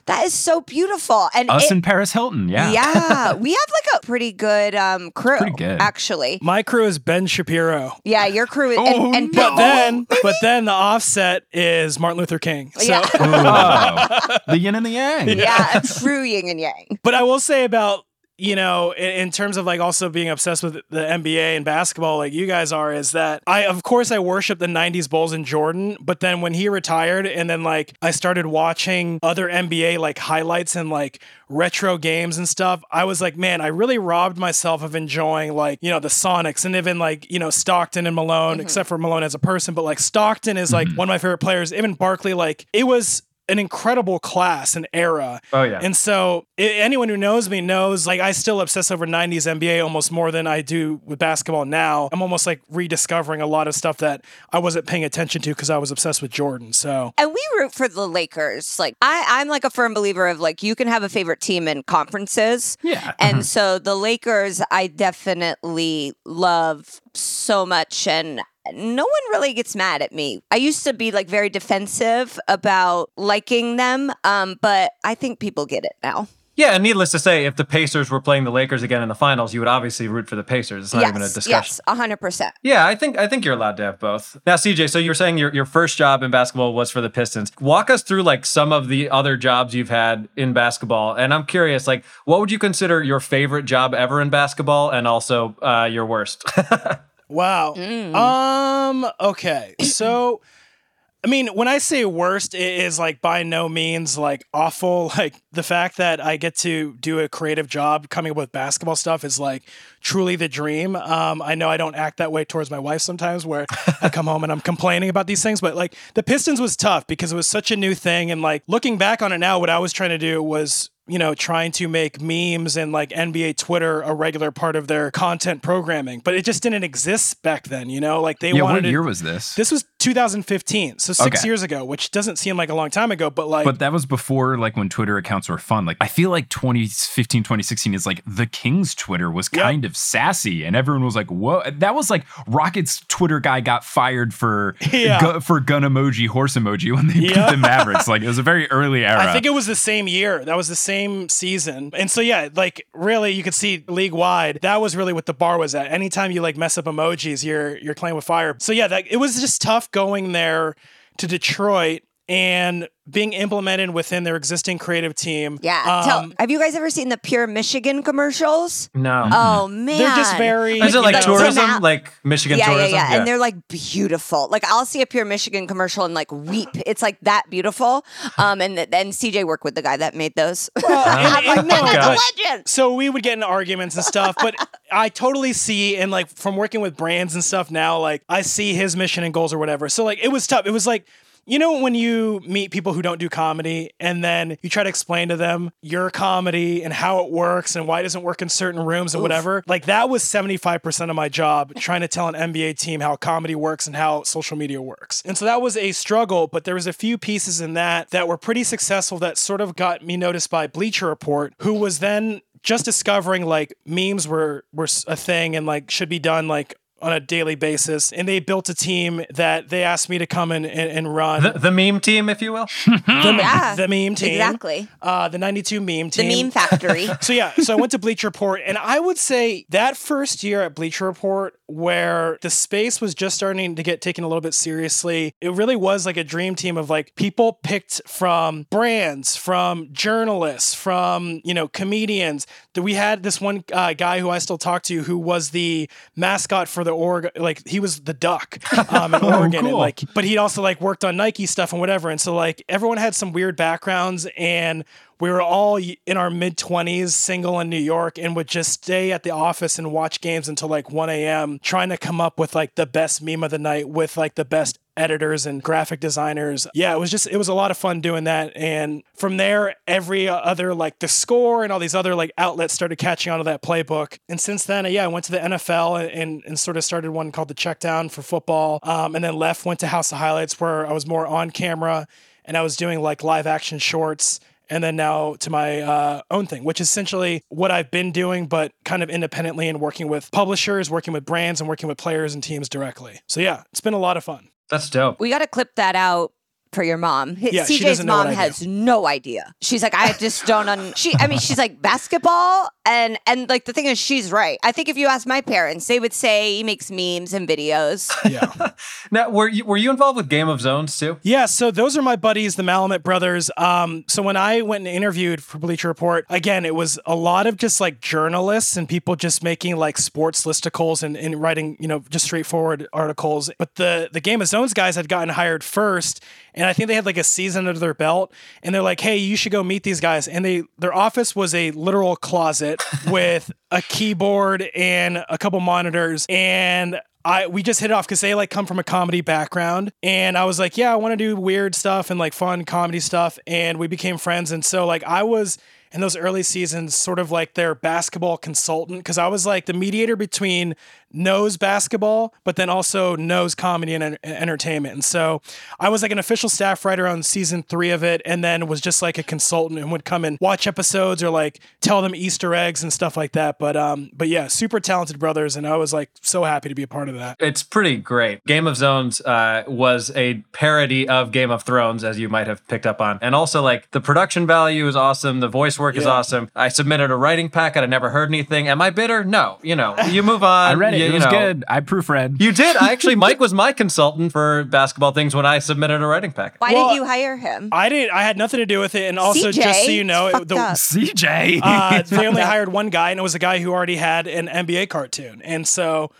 that is so beautiful. And Us it- and Paris Hilton. Yeah. yeah, we have like a pretty good um crew. Pretty good. Actually. My crew is Ben Shapiro. Yeah, your crew is Oh, and, and But then, but then the offset is Martin Luther King. So, Yeah. Oh, the yin and the yang. yeah, a true yin and yang. but I will say about you know, in, in terms of like also being obsessed with the NBA and basketball, like you guys are, is that I, of course, I worship the '90s Bulls and Jordan. But then when he retired, and then like I started watching other NBA like highlights and like retro games and stuff, I was like, man, I really robbed myself of enjoying like you know the Sonics and even like you know Stockton and Malone, mm-hmm. except for Malone as a person, but like Stockton is like mm-hmm. one of my favorite players. Even Barkley, like it was an incredible class and era. Oh, yeah. And so i anyone who knows me knows like I still obsess over 90s NBA almost more than I do with basketball now. I'm almost like rediscovering a lot of stuff that I wasn't paying attention to because I was obsessed with Jordan. So And we root for the Lakers. Like I, I'm like a firm believer of like you can have a favorite team in conferences. Yeah. And mm-hmm. so the Lakers, I definitely love so much and no one really gets mad at me. I used to be like very defensive about liking them, um, but I think people get it now. Yeah, and needless to say, if the Pacers were playing the Lakers again in the finals, you would obviously root for the Pacers. It's not even a yes, discussion. yes, hundred percent. Yeah, I think I think you're allowed to have both. Now, CJ, so you're saying your, your first job in basketball was for the Pistons. Walk us through like some of the other jobs you've had in basketball, and I'm curious, like, what would you consider your favorite job ever in basketball, and also uh, your worst? wow. Um. Okay. So. I mean, when I say worst, it is like by no means like awful. Like the fact that I get to do a creative job coming up with basketball stuff is like truly the dream. Um, I know I don't act that way towards my wife sometimes, where I come home and I'm complaining about these things. But like the Pistons was tough because it was such a new thing, and like looking back on it now, what I was trying to do was you know, trying to make memes and like NBA Twitter a regular part of their content programming, but it just didn't exist back then, you know? Like they yeah. wanted What to- year was this? this was 2015, so six Okay. years ago, which doesn't seem like a long time ago, but like But that was before like when Twitter accounts were fun. Like I feel like 2015, 2016 is like the King's Twitter was Yep. kind of sassy and everyone was like, whoa. That was like Rocket's Twitter guy got fired for Yeah. gu- for gun emoji, horse emoji when they beat the Mavericks. Like it was a very early era. I think it was the same year. That was the same season. And so yeah, like really you could see league wide, that was really what the bar was at. Anytime you like mess up emojis, you're you're playing with fire. So yeah, that it was just tough going there to Detroit and being implemented within their existing creative team. Yeah. Tell- Um, have you guys ever seen the Pure Michigan commercials? no. Oh man, they're just very Is it like like tourism, Tim like Michigan yeah, tourism? yeah, yeah, and they're like beautiful. Like I'll see a Pure Michigan commercial and like weep. It's like that beautiful. Um, and th- and CJ worked with the guy that made those. I'm like, and no, that's a legend. so we would get in arguments and stuff, but I totally see and like from working with brands and stuff now, like I see his mission and goals or whatever. So like it was tough. It was like you know when you meet people who don't do comedy and then you try to explain to them your comedy and how it works and why it doesn't work in certain rooms and whatever. Like that was 75% of my job trying to tell an NBA team how comedy works and how social media works. And so that was a struggle, but there was a few pieces in that that were pretty successful that sort of got me noticed by Bleacher Report, who was then just discovering like memes were were a thing and like should be done like on a daily basis. And they built a team that they asked me to come in and, and run. the, the meme team, if you will. the, Yeah, the meme team. Exactly. Uh, the 92 meme team. The meme factory. So yeah, so I went to Bleacher Report, and I would say that first year at Bleacher Report, where the space was just starting to get taken a little bit seriously, it really was like a dream team of like people picked from brands, from journalists, from you know comedians. That we had this one uh, guy who I still talk to, who was the mascot for the Oregon, like he was the duck um, in Oregon, and cool. like but he also like worked on Nike stuff and whatever. And so like everyone had some weird backgrounds and we were all in our mid 20s, single in New York, and would just stay at the office and watch games until like 1 a.m., trying to come up with like the best meme of the night with like the best editors and graphic designers. Yeah, it was just it was a lot of fun doing that. And from there, every other like the score and all these other like outlets started catching on to that playbook. And since then, yeah, I went to the NFL and, and, sort of started one called the Checkdown for football. Um, and then left, went to House of Highlights where I was more on camera and I was doing like live action shorts and then now to my uh, own thing, which is essentially what I've been doing, but kind of independently and working with publishers, working with brands, and working with players and teams directly. So yeah, it's been a lot of fun. That's dope. We got to clip that out for your mom. Yeah, CJ's doesn't know what mom has no idea. She's like, I just don't. Un-. She, I mean, she's like basketball, and and like the thing is, she's right. I think if you ask my parents, they would say he makes memes and videos. Yeah. Now, were you were you involved with Game of Zones too? Yeah, so those are my buddies, the Malamet brothers. Um, so when I went and interviewed for Bleacher Report, again, it was a lot of just like journalists and people just making like sports listicles and, and writing, you know, just straightforward articles. But the the Game of Zones guys had gotten hired first, and I think they had like a season under their belt. And they're like, "Hey, you should go meet these guys." And they their office was a literal closet with a keyboard and a couple monitors and I we just hit it off because they like come from a comedy background, and I was like, yeah, I want to do weird stuff and like fun comedy stuff, and we became friends. And so like I was in those early seasons sort of like their basketball consultant because I was like the mediator between knows basketball, but then also knows comedy and en- entertainment. And so I was like an official staff writer on season three of it, and then was just like a consultant and would come and watch episodes or like tell them Easter eggs and stuff like that. But um, but yeah, super talented brothers, and I was like so happy to be a part of that. It's pretty great. Game of Zones uh, was a parody of Game of Thrones, as you might have picked up on. And also, like, the production value is awesome. The voice work is awesome. I submitted a writing packet. I never heard anything. Am I bitter? No. You know, you move on. I read it. You, it you was know. good. I proofread. You did. I actually, Mike was my consultant for basketball things when I submitted a writing packet. Why Well, didn't you hire him? I didn't. I had nothing to do with it, and also CJ, just so you know, it's it, the, fucked up. CJ. uh, they only hired one guy, and it was a guy who already had an NBA cartoon, and so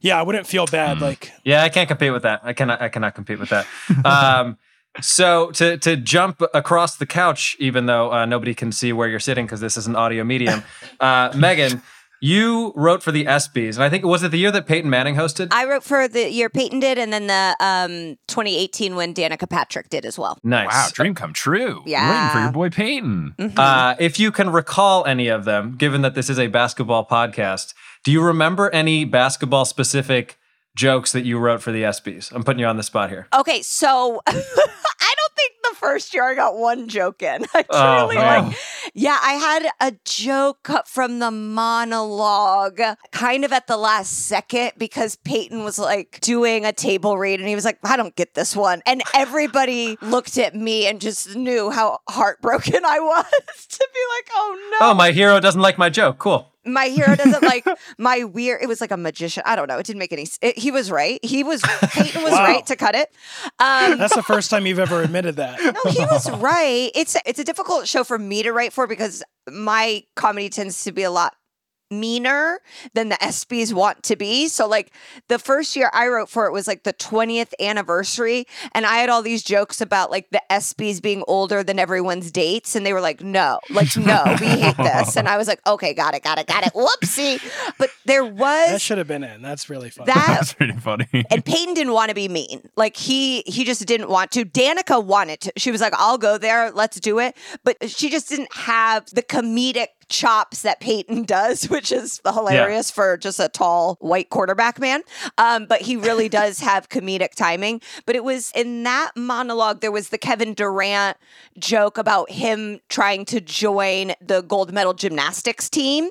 yeah, I wouldn't feel bad. Like Yeah, I can't compete with that. I cannot. I cannot compete with that. Um, so to to jump across the couch, even though uh, nobody can see where you're sitting because this is an audio medium, uh, Megan, you wrote for the ESPYS, and I think was it the year that Peyton Manning hosted? I wrote for the year Peyton did, and then the um 2018 when Danica Patrick did as well. nice. wow, dream come true. Yeah. Waiting for your boy Peyton. Uh, if you can recall any of them, given that this is a basketball podcast, do you remember any basketball specific jokes that you wrote for the ESPYS? I'm putting you on the spot here. Okay, so I don't think the first year I got one joke in. I Oh, truly man. like, yeah, I had a joke from the monologue kind of at the last second because Peyton was like doing a table read and he was like, I don't get this one. And everybody looked at me and just knew how heartbroken I was to be like, oh no. Oh, my hero doesn't like my joke. Cool. My hero doesn't like my weird it was like a magician i don't know it didn't make any it, he was right he was peyton was Wow. right to cut it um that's the first time you've ever admitted that. no he was right it's it's a difficult show for me to write for because my comedy tends to be a lot meaner than the ESPYS want to be. So like the first year I wrote for it was like the 20th anniversary and I had all these jokes about like the ESPYS being older than everyone's dates and they were like no, like no, we hate this. And I was like okay, got it, got it, got it. Whoopsie. But there was That should have been in. That's really funny. that That's pretty funny. and Peyton didn't want to be mean. Like he he just didn't want to. Danica wanted to. She was like, "I'll go there. Let's do it." But she just didn't have the comedic chops that Peyton does, which is hilarious for just a tall white quarterback man. Um, but he really does have comedic timing. But it was in that monologue there was the Kevin Durant joke about him trying to join the gold medal gymnastics team.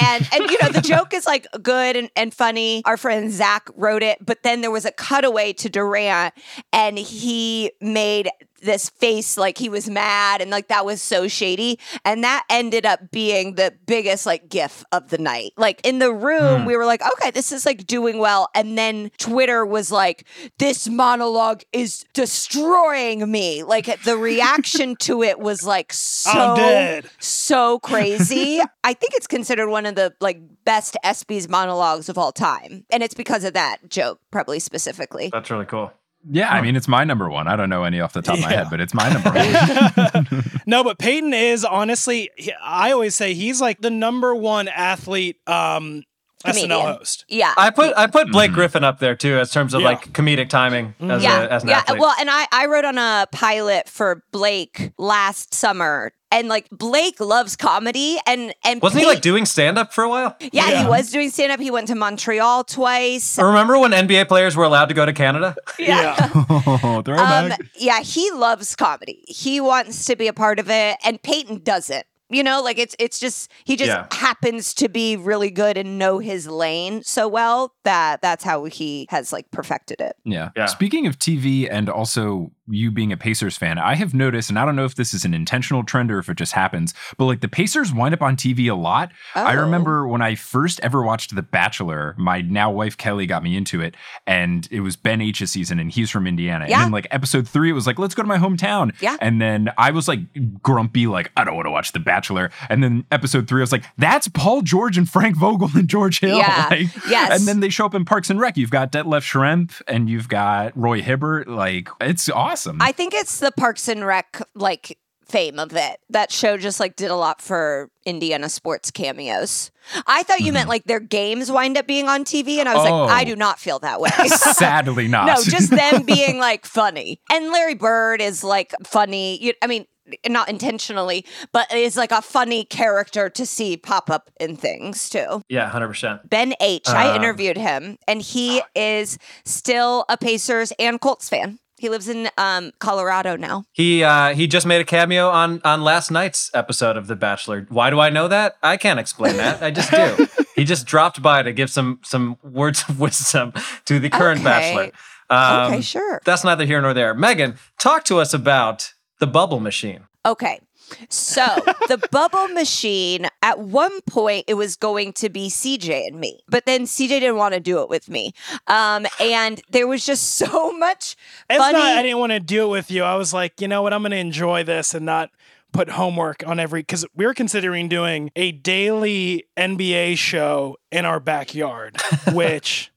And and you know, the joke is like good and, and funny. Our friend Zach wrote it, but then there was a cutaway to Durant and he made this face like he was mad and like that was so shady. And that ended up being the biggest like gif of the night. Like in the room hmm. we were like okay this is like doing well. And then twitter was like this monologue is destroying me. Like the reaction to it was like so I'm so crazy. I think it's considered one of the like best ESPY's monologues of all time. And it's because of that joke probably specifically. That's really cool. Yeah, I mean it's my number one. I don't know any off the top of my Yeah. head, but it's my number one. No, but Peyton is honestly, I always say he's like the number one athlete um, Comedian. SNL host. Yeah. I put I put. Blake Griffin up there too, as terms of Yeah. like comedic timing as, yeah, a, as an yeah. athlete. Well, and I I wrote on a pilot for Blake last summer, and like Blake loves comedy, and and Wasn't he like doing stand up for a while? Yeah, Yeah. he was doing stand up. He went to Montreal twice. Remember when NBA players were allowed to go to Canada? Yeah. oh, Um, throwback. yeah, he loves comedy. He wants to be a part of it, and Peyton doesn't. You know, like it's it's just he just Yeah. happens to be really good and know his lane so well that that's how he has like perfected it. Yeah. Yeah. Speaking of TV and also you being a Pacers fan, I have noticed, and I don't know if this is an intentional trend or if it just happens, but like the Pacers wind up on TV a lot. I Oh. remember when I first ever watched The Bachelor, my now wife Kelly got me into it, and it was Ben H's season, and he's from Indiana. Yeah. And then like episode three, it was like, let's go to my hometown. Yeah. And then I was like grumpy, like, I don't want to watch The Bachelor. And then episode three, I was like, that's Paul George and Frank Vogel and George Hill. Yeah. Like, Yes. And then they show up in Parks and Rec. You've got Detlef Schrempf and you've got Roy Hibbert. Like, it's awesome. I think it's the Parks and Rec like fame of it. That show just like did a lot for Indiana sports cameos. I thought you meant like their games wind up being on TV, and I was. Oh. like, I do not feel that way. Sadly not. no, just them being like funny. And Larry Bird is like funny. You, I mean, not intentionally, but is like a funny character to see pop up in things too. Yeah, hundred percent. Ben H. I Uh. interviewed him, and he is still a Pacers and Colts fan. He lives in um, Colorado now. He uh, he just made a cameo on on last night's episode of The Bachelor. Why do I know that? I can't explain that. I just do. he just dropped by to give some some words of wisdom to the current Okay. Bachelor. Um, okay, sure. That's neither here nor there. Megan, talk to us about the bubble machine. Okay. So the bubble machine, at one point, it was going to be CJ and me, but then CJ didn't want to do it with me. Um, and there was just so much It's funny. not, I didn't want to do it with you. I was like, you know what? I'm going to enjoy this and not put homework on every because we were considering doing a daily NBA show in our backyard, which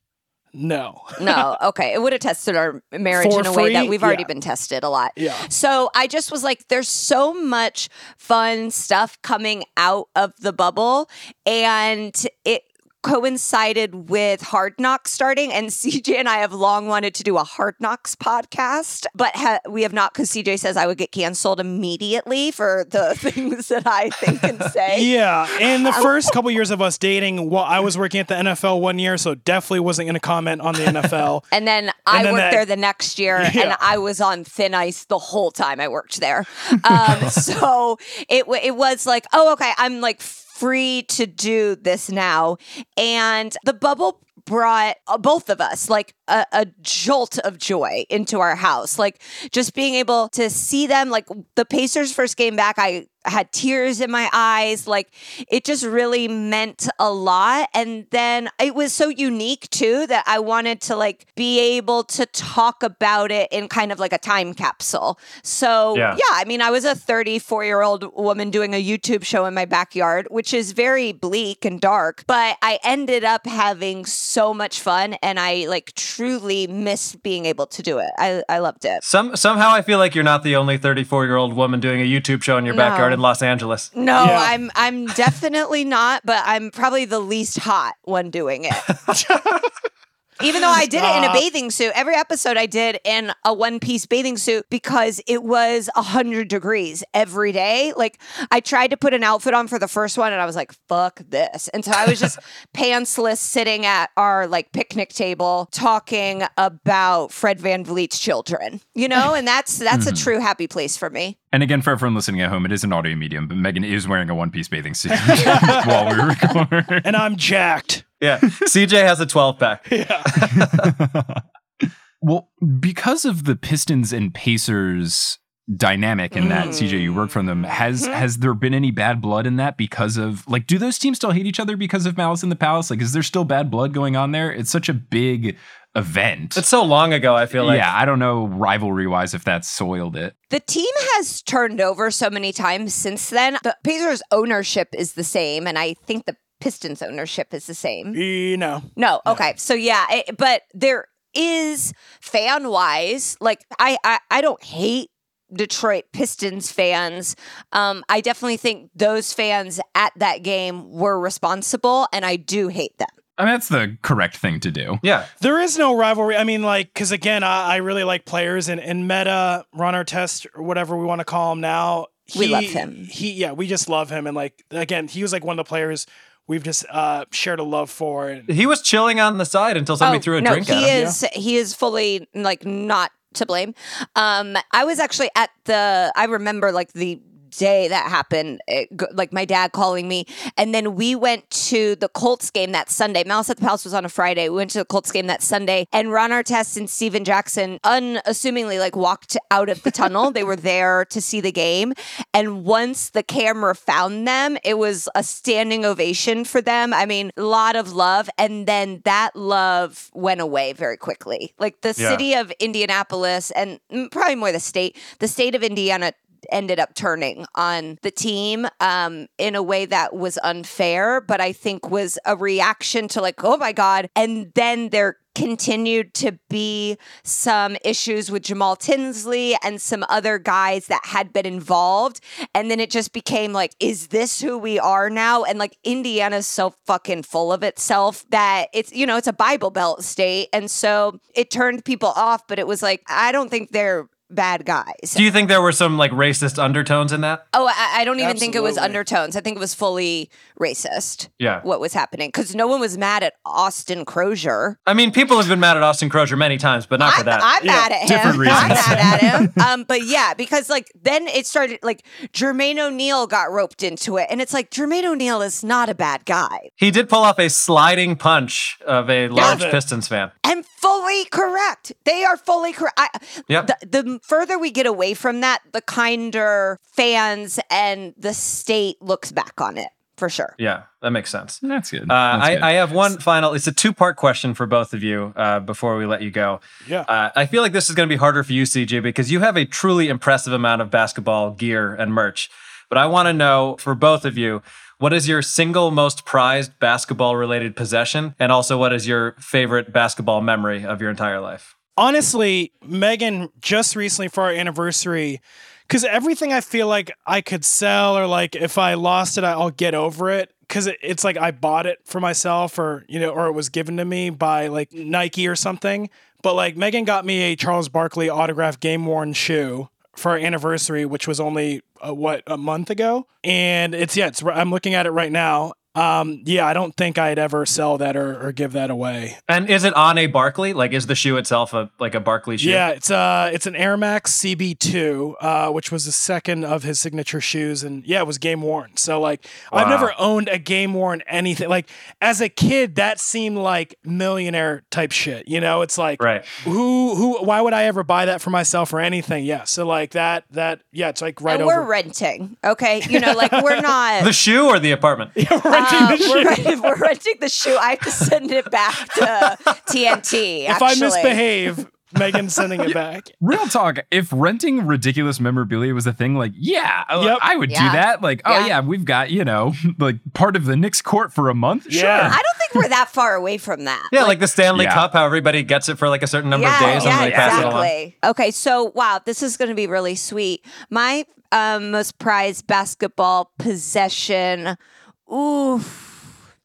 no. no, okay. It would have tested our marriage For in a way that we've already Yeah. been tested a lot. Yeah. So I just was like, there's so much fun stuff coming out of the bubble. And it coincided with Hard Knocks starting. And CJ and I have long wanted to do a Hard Knocks podcast, but ha- we have not because CJ says I would get canceled immediately for the things that I think and say. Yeah, in the first couple years of us dating, well, I was working at the NFL one year, so definitely wasn't going to comment on the NFL. And then I then worked that- there the next year, and I was on thin ice the whole time I worked there. Um, so it wa- it was like, oh, okay, I'm like free to do this now, and the bubble brought uh, both of us like a, a jolt of joy into our house. Like just being able to see them like the pacers first game back i had tears in my eyes like it just really meant a lot. And then it was so unique too that i wanted to like be able to talk about it in kind of like a time capsule. So Yeah. yeah i mean i was a 34 year old woman doing a youtube show in my backyard which is very bleak and dark but i ended up having so much fun and i like truly miss being able to do it. I, I loved it. Some somehow I feel like you're not the only 34 year old woman doing a YouTube show in your No. backyard in Los Angeles. no, Yeah. I'm I'm definitely not, but I'm probably the least hot one doing it. Even though I did it in a bathing suit, every episode I did in a one piece bathing suit because it was 100 degrees every day. Like, I tried to put an outfit on for the first one and I was like, fuck this. And so I was just pantsless sitting at our like picnic table talking about Fred VanVleet's children, you know? And that's that's a mm. true happy place for me. And again, for everyone listening at home, it is an audio medium, but Megan is wearing a one piece bathing suit while we record. and I'm jacked. Yeah. CJ has a 12 pack. Yeah. well, because of the Pistons and Pacers dynamic in that CJ you work from them has mm-hmm. has there been any bad blood in that because of like do those teams still hate each other because of Malice in the Palace like is there still bad blood going on there it's such a big event It's so long ago, I feel like. yeah I don't know rivalry wise if that's soiled it The team has turned over so many times since then. The Pacers ownership is the same, and I think the Pistons ownership is the same. You know, No, okay. So yeah, it, but there is fan wise, like I, I I don't hate Detroit Pistons fans. Um, I definitely think those fans at that game were responsible, and I do hate them. I mean, that's the correct thing to do. Yeah. There is no rivalry. I mean, like, because again, I, I really like players and, and Metta, Ron Artest, or whatever we want to call him now. We love him. He, yeah, we just love him. And like, again, he was like one of the players we've just uh, shared a love for. And He was chilling on the side until somebody threw a Oh, no, drink he at him. is he is fully like not to blame. Um, I was actually at the. I remember like the day that happened it like my dad calling me and then we went to the colts game that sunday. Malice at the palace was on a friday. We went to the colts game that sunday and ron artest and Stephen Jackson unassumingly like walked out of the tunnel. They were there to see the game and once the camera found them it was a standing ovation for them. I mean a lot of love and then that love went away very quickly. Like the Yeah. city of indianapolis and mm, probably more the state the state of indiana ended up turning on the team um, in a way that was unfair, but I think was a reaction to like, oh my God. And then there continued to be some issues with Jamal Tinsley and some other guys that had been involved. And then it just became like, is this who we are now? And like Indiana's so fucking full of itself that it's, you know, it's a Bible Belt state. And so it turned people off, but it was like, I don't think they're bad guys. Do you think there were some like racist undertones in that? Oh, I, I don't even think it was undertones. I think it was fully racist. Yeah. What was happening? Because no one was mad at Austin Croshere. I mean, people have been mad at Austin Croshere many times, but not for I'm, that. I'm mad at him. different I'm reasons. mad at him. Um, but yeah, because like then it started like Jermaine O'Neal got roped into it, and it's like Jermaine O'Neal is not a bad guy. he did pull off a sliding punch of a large it. Pistons fan. and fully correct. They are fully correct. I, Yep. the, the further we get away from that, the kinder fans and the state looks back on it for sure. Yeah, that makes sense. That's good. Uh, That's I, good. I have one final. It's a two part question for both of you uh, before we let you go. Yeah. Uh, I feel like this is going to be harder for you, CJ, because you have a truly impressive amount of basketball gear and merch. But I want to know for both of you, what is your single most prized basketball related possession? And also, what is your favorite basketball memory of your entire life? honestly, Megan just recently for our anniversary, because everything I feel like I could sell or like if I lost it, I'll get over it. Because it's like I bought it for myself or, you know, or it was given to me by like Nike or something. But like Megan got me a Charles Barkley autographed game worn shoe for our anniversary, which was only uh, what a month ago. And it's, yeah, it's, I'm looking at it right now. Um, yeah, I don't think I'd ever sell that or, or give that away. And is it on a Barkley? Like, is the shoe itself a like a Barkley shoe? Yeah, it's uh it's an Air Max CB2, uh, which was the second of his signature shoes, and yeah, it was game worn. So like, I've never owned a game worn anything. Like as a kid, that seemed like millionaire type shit. You know, it's like Right. who who why would I ever buy that for myself or anything? Yeah, so like that that yeah, it's like right and we're renting, okay? You know, like we're not. The shoe or the apartment? Uh, we're, rent- we're renting the shoe. I have to send it back to TNT. if I misbehave, Megan's sending it back. Real talk. If renting ridiculous memorabilia was a thing, like, yeah, I- Yep. I would Yeah. do that. Like, oh Yeah. yeah, we've got, you know, like part of the Knicks court for a month. Yeah. Sure. I don't think we're that far away from that. Yeah, like, the Stanley Yeah. Cup, how everybody gets it for like a certain number of days and yeah, then they pass it along. exactly. Okay, so wow, this is going to be really sweet. My um, most prized basketball possession. Ooh.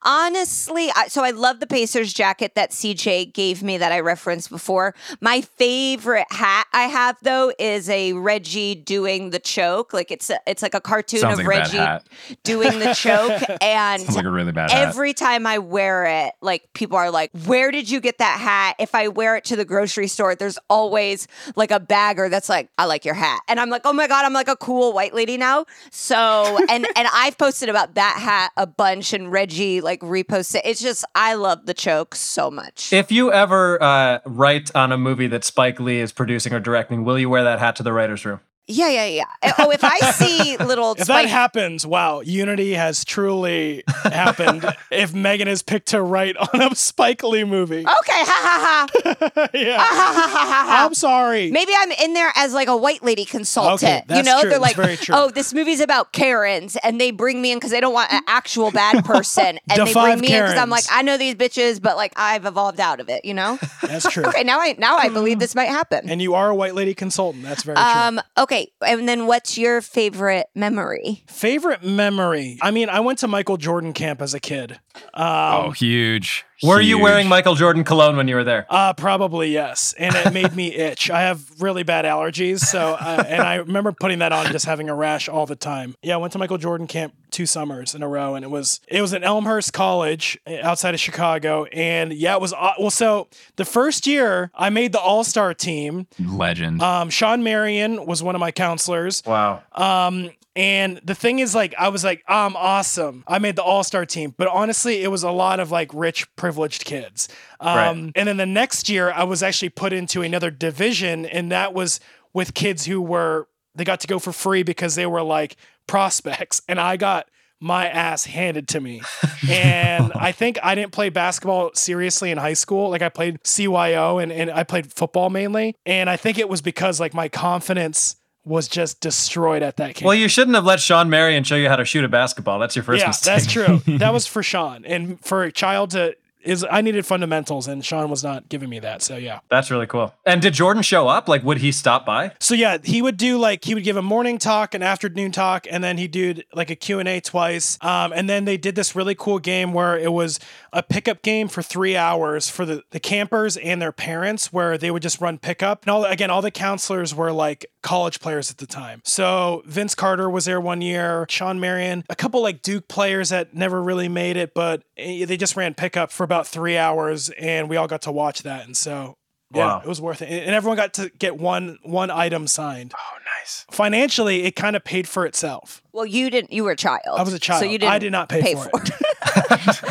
Honestly, I, so I love the Pacers jacket that CJ gave me that I referenced before. My favorite hat I have though is a Reggie doing the choke. Like it's a, it's like a cartoon Sounds of like Reggie doing the choke, and Sounds like a really bad hat. Every time I wear it, like people are like, "Where did you get that hat?" If I wear it to the grocery store, there's always like a bagger that's like, "I like your hat," and I'm like, "Oh my god, I'm like a cool white lady now." So, and and I've posted about that hat a bunch, and Reggie like reposted. It's just I love the choke so much. If you ever uh, write on a movie that Spike Lee is producing or directing, will you wear that hat to the writer's room? Yeah, yeah, yeah. Oh, if I see little If spike- that happens, wow, unity has truly happened. if Megan is picked to write on a Spike Lee movie, okay, ha ha ha, yeah, ha ha ha ha ha. I'm sorry. Maybe I'm in there as like a white lady consultant. Okay, you know, true. they're like, very true. oh, this movie's about Karens, and they bring me in because they don't want an actual bad person, and The they bring me in because I'm like, I know these bitches, but like I've evolved out of it. You know? That's true. okay, now I now I believe this might happen. And you are a white lady consultant. That's very true. Um. Okay, and then what's your favorite memory? Favorite memory? I mean, I went to Michael Jordan camp as a kid. oh, Um, huge. Were you wearing Michael Jordan cologne when you were there? Uh, probably yes, and it made me itch. I have really bad allergies, so uh, and I remember putting that on, just having a rash all the time. Yeah, I went to Michael Jordan camp two summers in a row, and it was it was at Elmhurst College uh, outside of Chicago, and yeah, it was well. So the first year, I made the All Star team. legend? Um, Shawn Marion was one of my counselors. Wow. Um, and the thing is, like, I was like, I'm awesome. I made the all star team. But honestly, it was a lot of like rich, privileged kids. Um, Right. And then the next year, I was actually put into another division, and that was with kids who were, they got to go for free because they were like prospects. And I got my ass handed to me. And I think I didn't play basketball seriously in high school. Like I played CYO and, and I played football mainly. And I think it was because like my confidence was just destroyed at that camp. Well, you shouldn't have let Shawn Marion show you how to shoot a basketball. That's your first yeah, mistake. that's true. that was for Shawn. And for a child to is I needed fundamentals and Shawn was not giving me that. So yeah. That's really cool. And did Jordan show up? Like, would he stop by? So yeah, he would do like he would give a morning talk, an afternoon talk, and then he did like a Q&A twice. Um, and then they did this really cool game where it was a pickup game for three hours for the, the campers and their parents where they would just run pickup. And all again, all the counselors were like college players at the time. So Vince Carter was there one year, Shawn Marion, a couple like Duke players that never really made it, but they just ran pickup for about three hours and we all got to watch that. And so yeah, Wow. it was worth it. And everyone got to get one one item signed. oh, nice. Financially, it kind of paid for itself. Well, you didn't. You were a child. I was a child. So you didn't. I did not pay for it.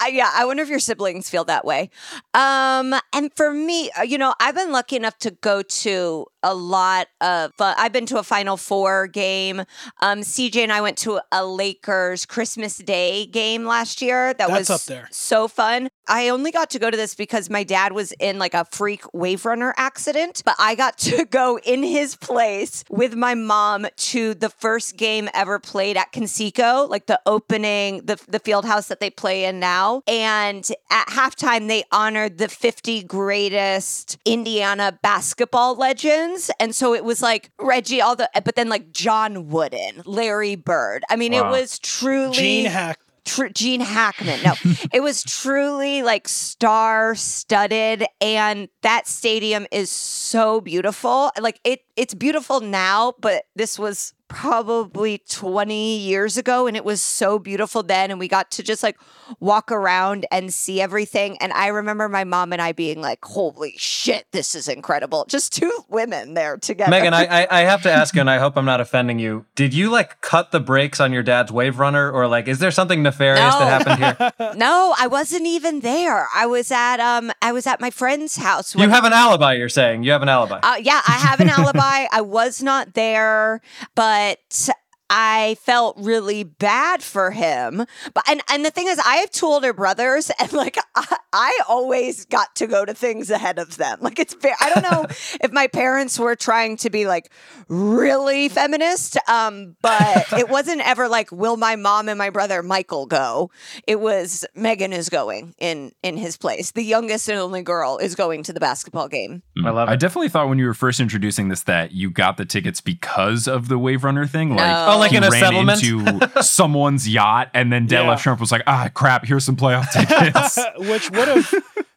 I, yeah, I wonder if your siblings feel that way. Um, and for me, uh, you know, I've been lucky enough to go to a lot of. Uh, I've been to a Final Four game. Um, CJ and I went to a Lakers Christmas Day game last year. That That's was up there. so fun. I only got to go to this because my dad was in like a freak wave runner accident, but I got to go in his place with my mom to the first game ever played at Conseco, like the opening, the the field house that they play in now. And at halftime, they honored the 50 greatest Indiana basketball legends. And so it was like Reggie, all the, but then like John Wooden, Larry Bird. I mean, it was truly Gene Hack. tr- Gene Hackman. No, it was truly like star studded, and that stadium is so beautiful. Like it, it's beautiful now, but this was probably 20 years ago and it was so beautiful then and we got to just like walk around and see everything and i remember my mom and i being like holy shit this is incredible just two women there together Megan, I, I have to ask you, and I hope I'm not offending you. Did you like cut the brakes on your dad's wave runner, or like, is there something nefarious No. that happened here? no i wasn't even there i was at um i was at my friend's house You have an alibi. You're saying you have an alibi. Uh, yeah, I have an alibi. I was not there, but but I felt really bad for him. But and and the thing is, I have two older brothers, and like I, I always got to go to things ahead of them. Like it's very. I don't know if my parents were trying to be like really feminist, um, but it wasn't ever like, will my mom and my brother Michael go? It was Megan is going in in his place. The youngest and only girl is going to the basketball game. I love I definitely thought when you were first introducing this that you got the tickets because of the Wave Runner thing. Like, No. Oh, like he in a ran settlement? into someone's yacht, and then Detlef Yeah. Schrempf was like, "Ah, crap! Here's some playoff tickets." which would have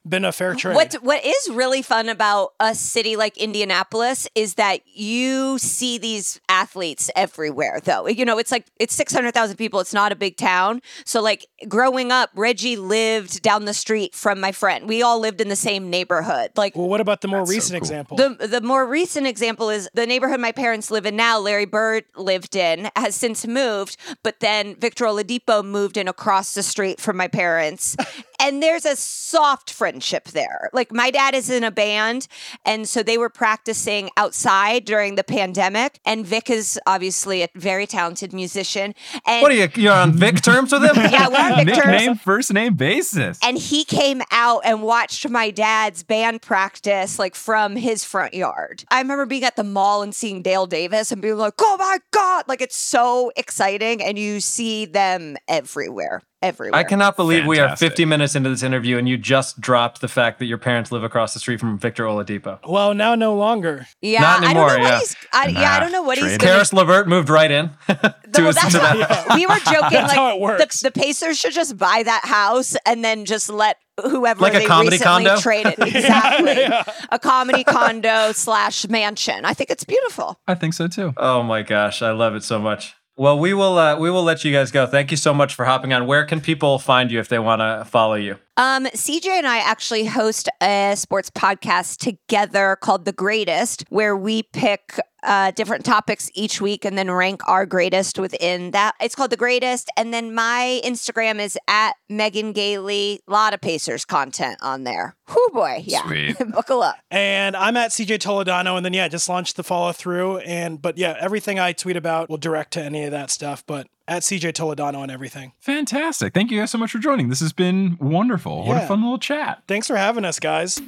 been a fair trade. What what is really fun about a city like Indianapolis is that you see these athletes everywhere though. You know, it's like it's 600,000 people, it's not a big town. So like growing up, Reggie lived down the street from my friend. We all lived in the same neighborhood. Like well, what about the more That's so recent cool. example? the the more recent example is the neighborhood my parents live in now. Larry Bird lived in has since moved, but then Victor Oladipo moved in across the street from my parents, and there's a soft friendship there. Like my dad is in a band, and so they were practicing outside during the pandemic. And Vic is obviously a very talented musician. And What are you? You're on Vic terms with him? Yeah, we're on Vic terms. Nickname, first name basis. And he came out and watched my dad's band practice like from his front yard. I remember being at the mall and seeing Dale Davis and being like, oh my God, like it's so exciting. And you see them everywhere, everywhere. I cannot believe we are 50 minutes into this interview and you just dropped the fact that your parents live across the street from Victor Oladipo. Well, now no longer. Yeah, Not I anymore, don't know what yeah. he's. I, yeah, I don't know what he's Trade gonna Caris LeVert moved right in to, Well, that's to what- that. we were joking. That's like how it works. The, the Pacers should just buy that house and then just let whoever Like a they comedy recently condo? traded exactly a comedy condo slash mansion. I think it's beautiful. I think so too. Oh my gosh, I love it so much. Well, we will uh, we will let you guys go. Thank you so much for hopping on. Where can people find you if they want to follow you? Um, CJ and I actually host a sports podcast together called The Greatest, where we pick uh, different topics each week and then rank our greatest within that. It's called The Greatest. And then my Instagram is at Megan Gailey. A lot of Pacers content on there. Whoo boy. Yeah. Sweet. Buckle up. And I'm at CJ Toledano, and then yeah, just launched the follow through. And but yeah, everything I tweet about will direct to any of that stuff. But at CJ Toledano and everything. Fantastic. Thank you guys so much for joining. This has been wonderful. What a fun little chat. Thanks for having us, guys.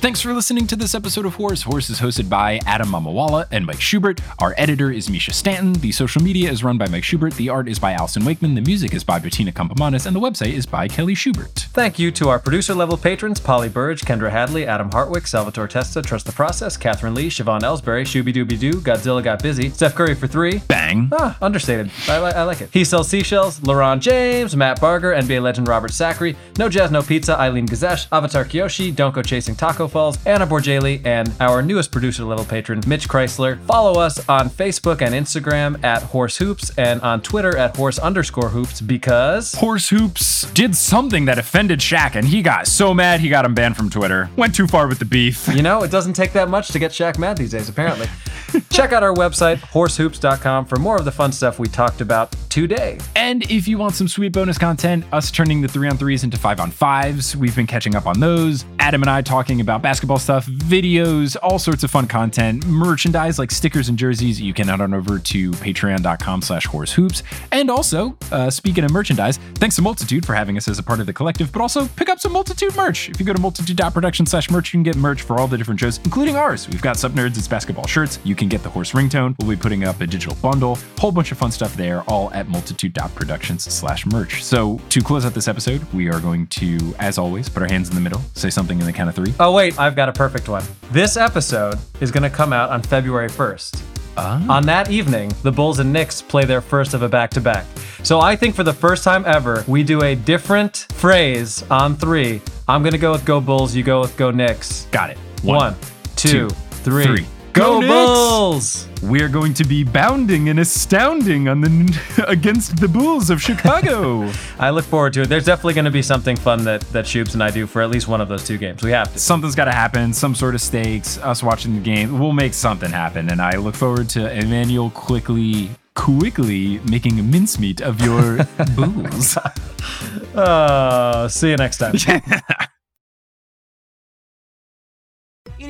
Thanks for listening to this episode of Horse. Horse is hosted by Adam Mamawala and Mike Schubert. Our editor is Mischa Stanton. The social media is run by Mike Schubert. The art is by Allyson Wakeman. The music is by Bettina Campomanes. And the website is by Kelly Schubert. Thank you to our producer level patrons Polly Burge, Kendra Hadley, Adam Hartwick, Salvatore Testa, Trust the Process, Catherine Lee, Siobhan Ellsbury, Shooby Dooby Doo, Godzilla Got Busy, Steph Curry for three. Bang. Ah, understated. I, li- I like it. He sells seashells. LaRon James, Matt Barger, NBA legend Robert Sacre, No Jazz, No Pizza, Eileen Gazesh, Avatar Kyoshi, Don't Go Chasing Taco Falls, Anna Borjali, and our newest producer level patron, Mitch Chrysler. Follow us on Facebook and Instagram at Horse Hoops and on Twitter at Horse underscore Hoops because. Horse Hoops did something that offended Shaq, and he got so mad he got him banned from Twitter. Went too far with the beef. You know, it doesn't take that much to get Shaq mad these days, apparently. Check out our website, horsehoops.com, for more of the fun stuff we talked about today. And if you want some sweet bonus content, us turning the three on threes into five on fives, we've been catching up on those. Adam and I talking about basketball stuff, videos, all sorts of fun content, merchandise like stickers and jerseys. You can head on over to patreon.com slash horsehoops. And also, uh, speaking of merchandise, thanks to Multitude for having us as a part of the collective, but also pick up some Multitude merch. If you go to multitude.production slash merch, you can get merch for all the different shows, including ours. We've got Sub Nerds, it's basketball shirts. You can get the horse ringtone. We'll be putting up a digital bundle, whole bunch of fun stuff there, all at multitude.productions slash merch. So to close out this episode, we are going to, as always, put our hands in the middle, say something in the count of three. Oh, wait, I've got a perfect one. This episode is going to come out on February 1st. Ah. On that evening, the Bulls and Knicks play their first of a back to back. So I think for the first time ever, we do a different phrase on three. I'm going to go with Go Bulls, you go with Go Knicks. Got it. One, two, three. three. Go, Go Bulls! We're going to be bounding and astounding on the against the Bulls of Chicago. I look forward to it. There's definitely going to be something fun that that Shoops and I do for at least one of those two games. We have to. Something's got to happen, some sort of stakes, us watching the game. We'll make something happen. And I look forward to Immanuel Quickley, quickly making a mincemeat of your Bulls. Oh, see you next time. It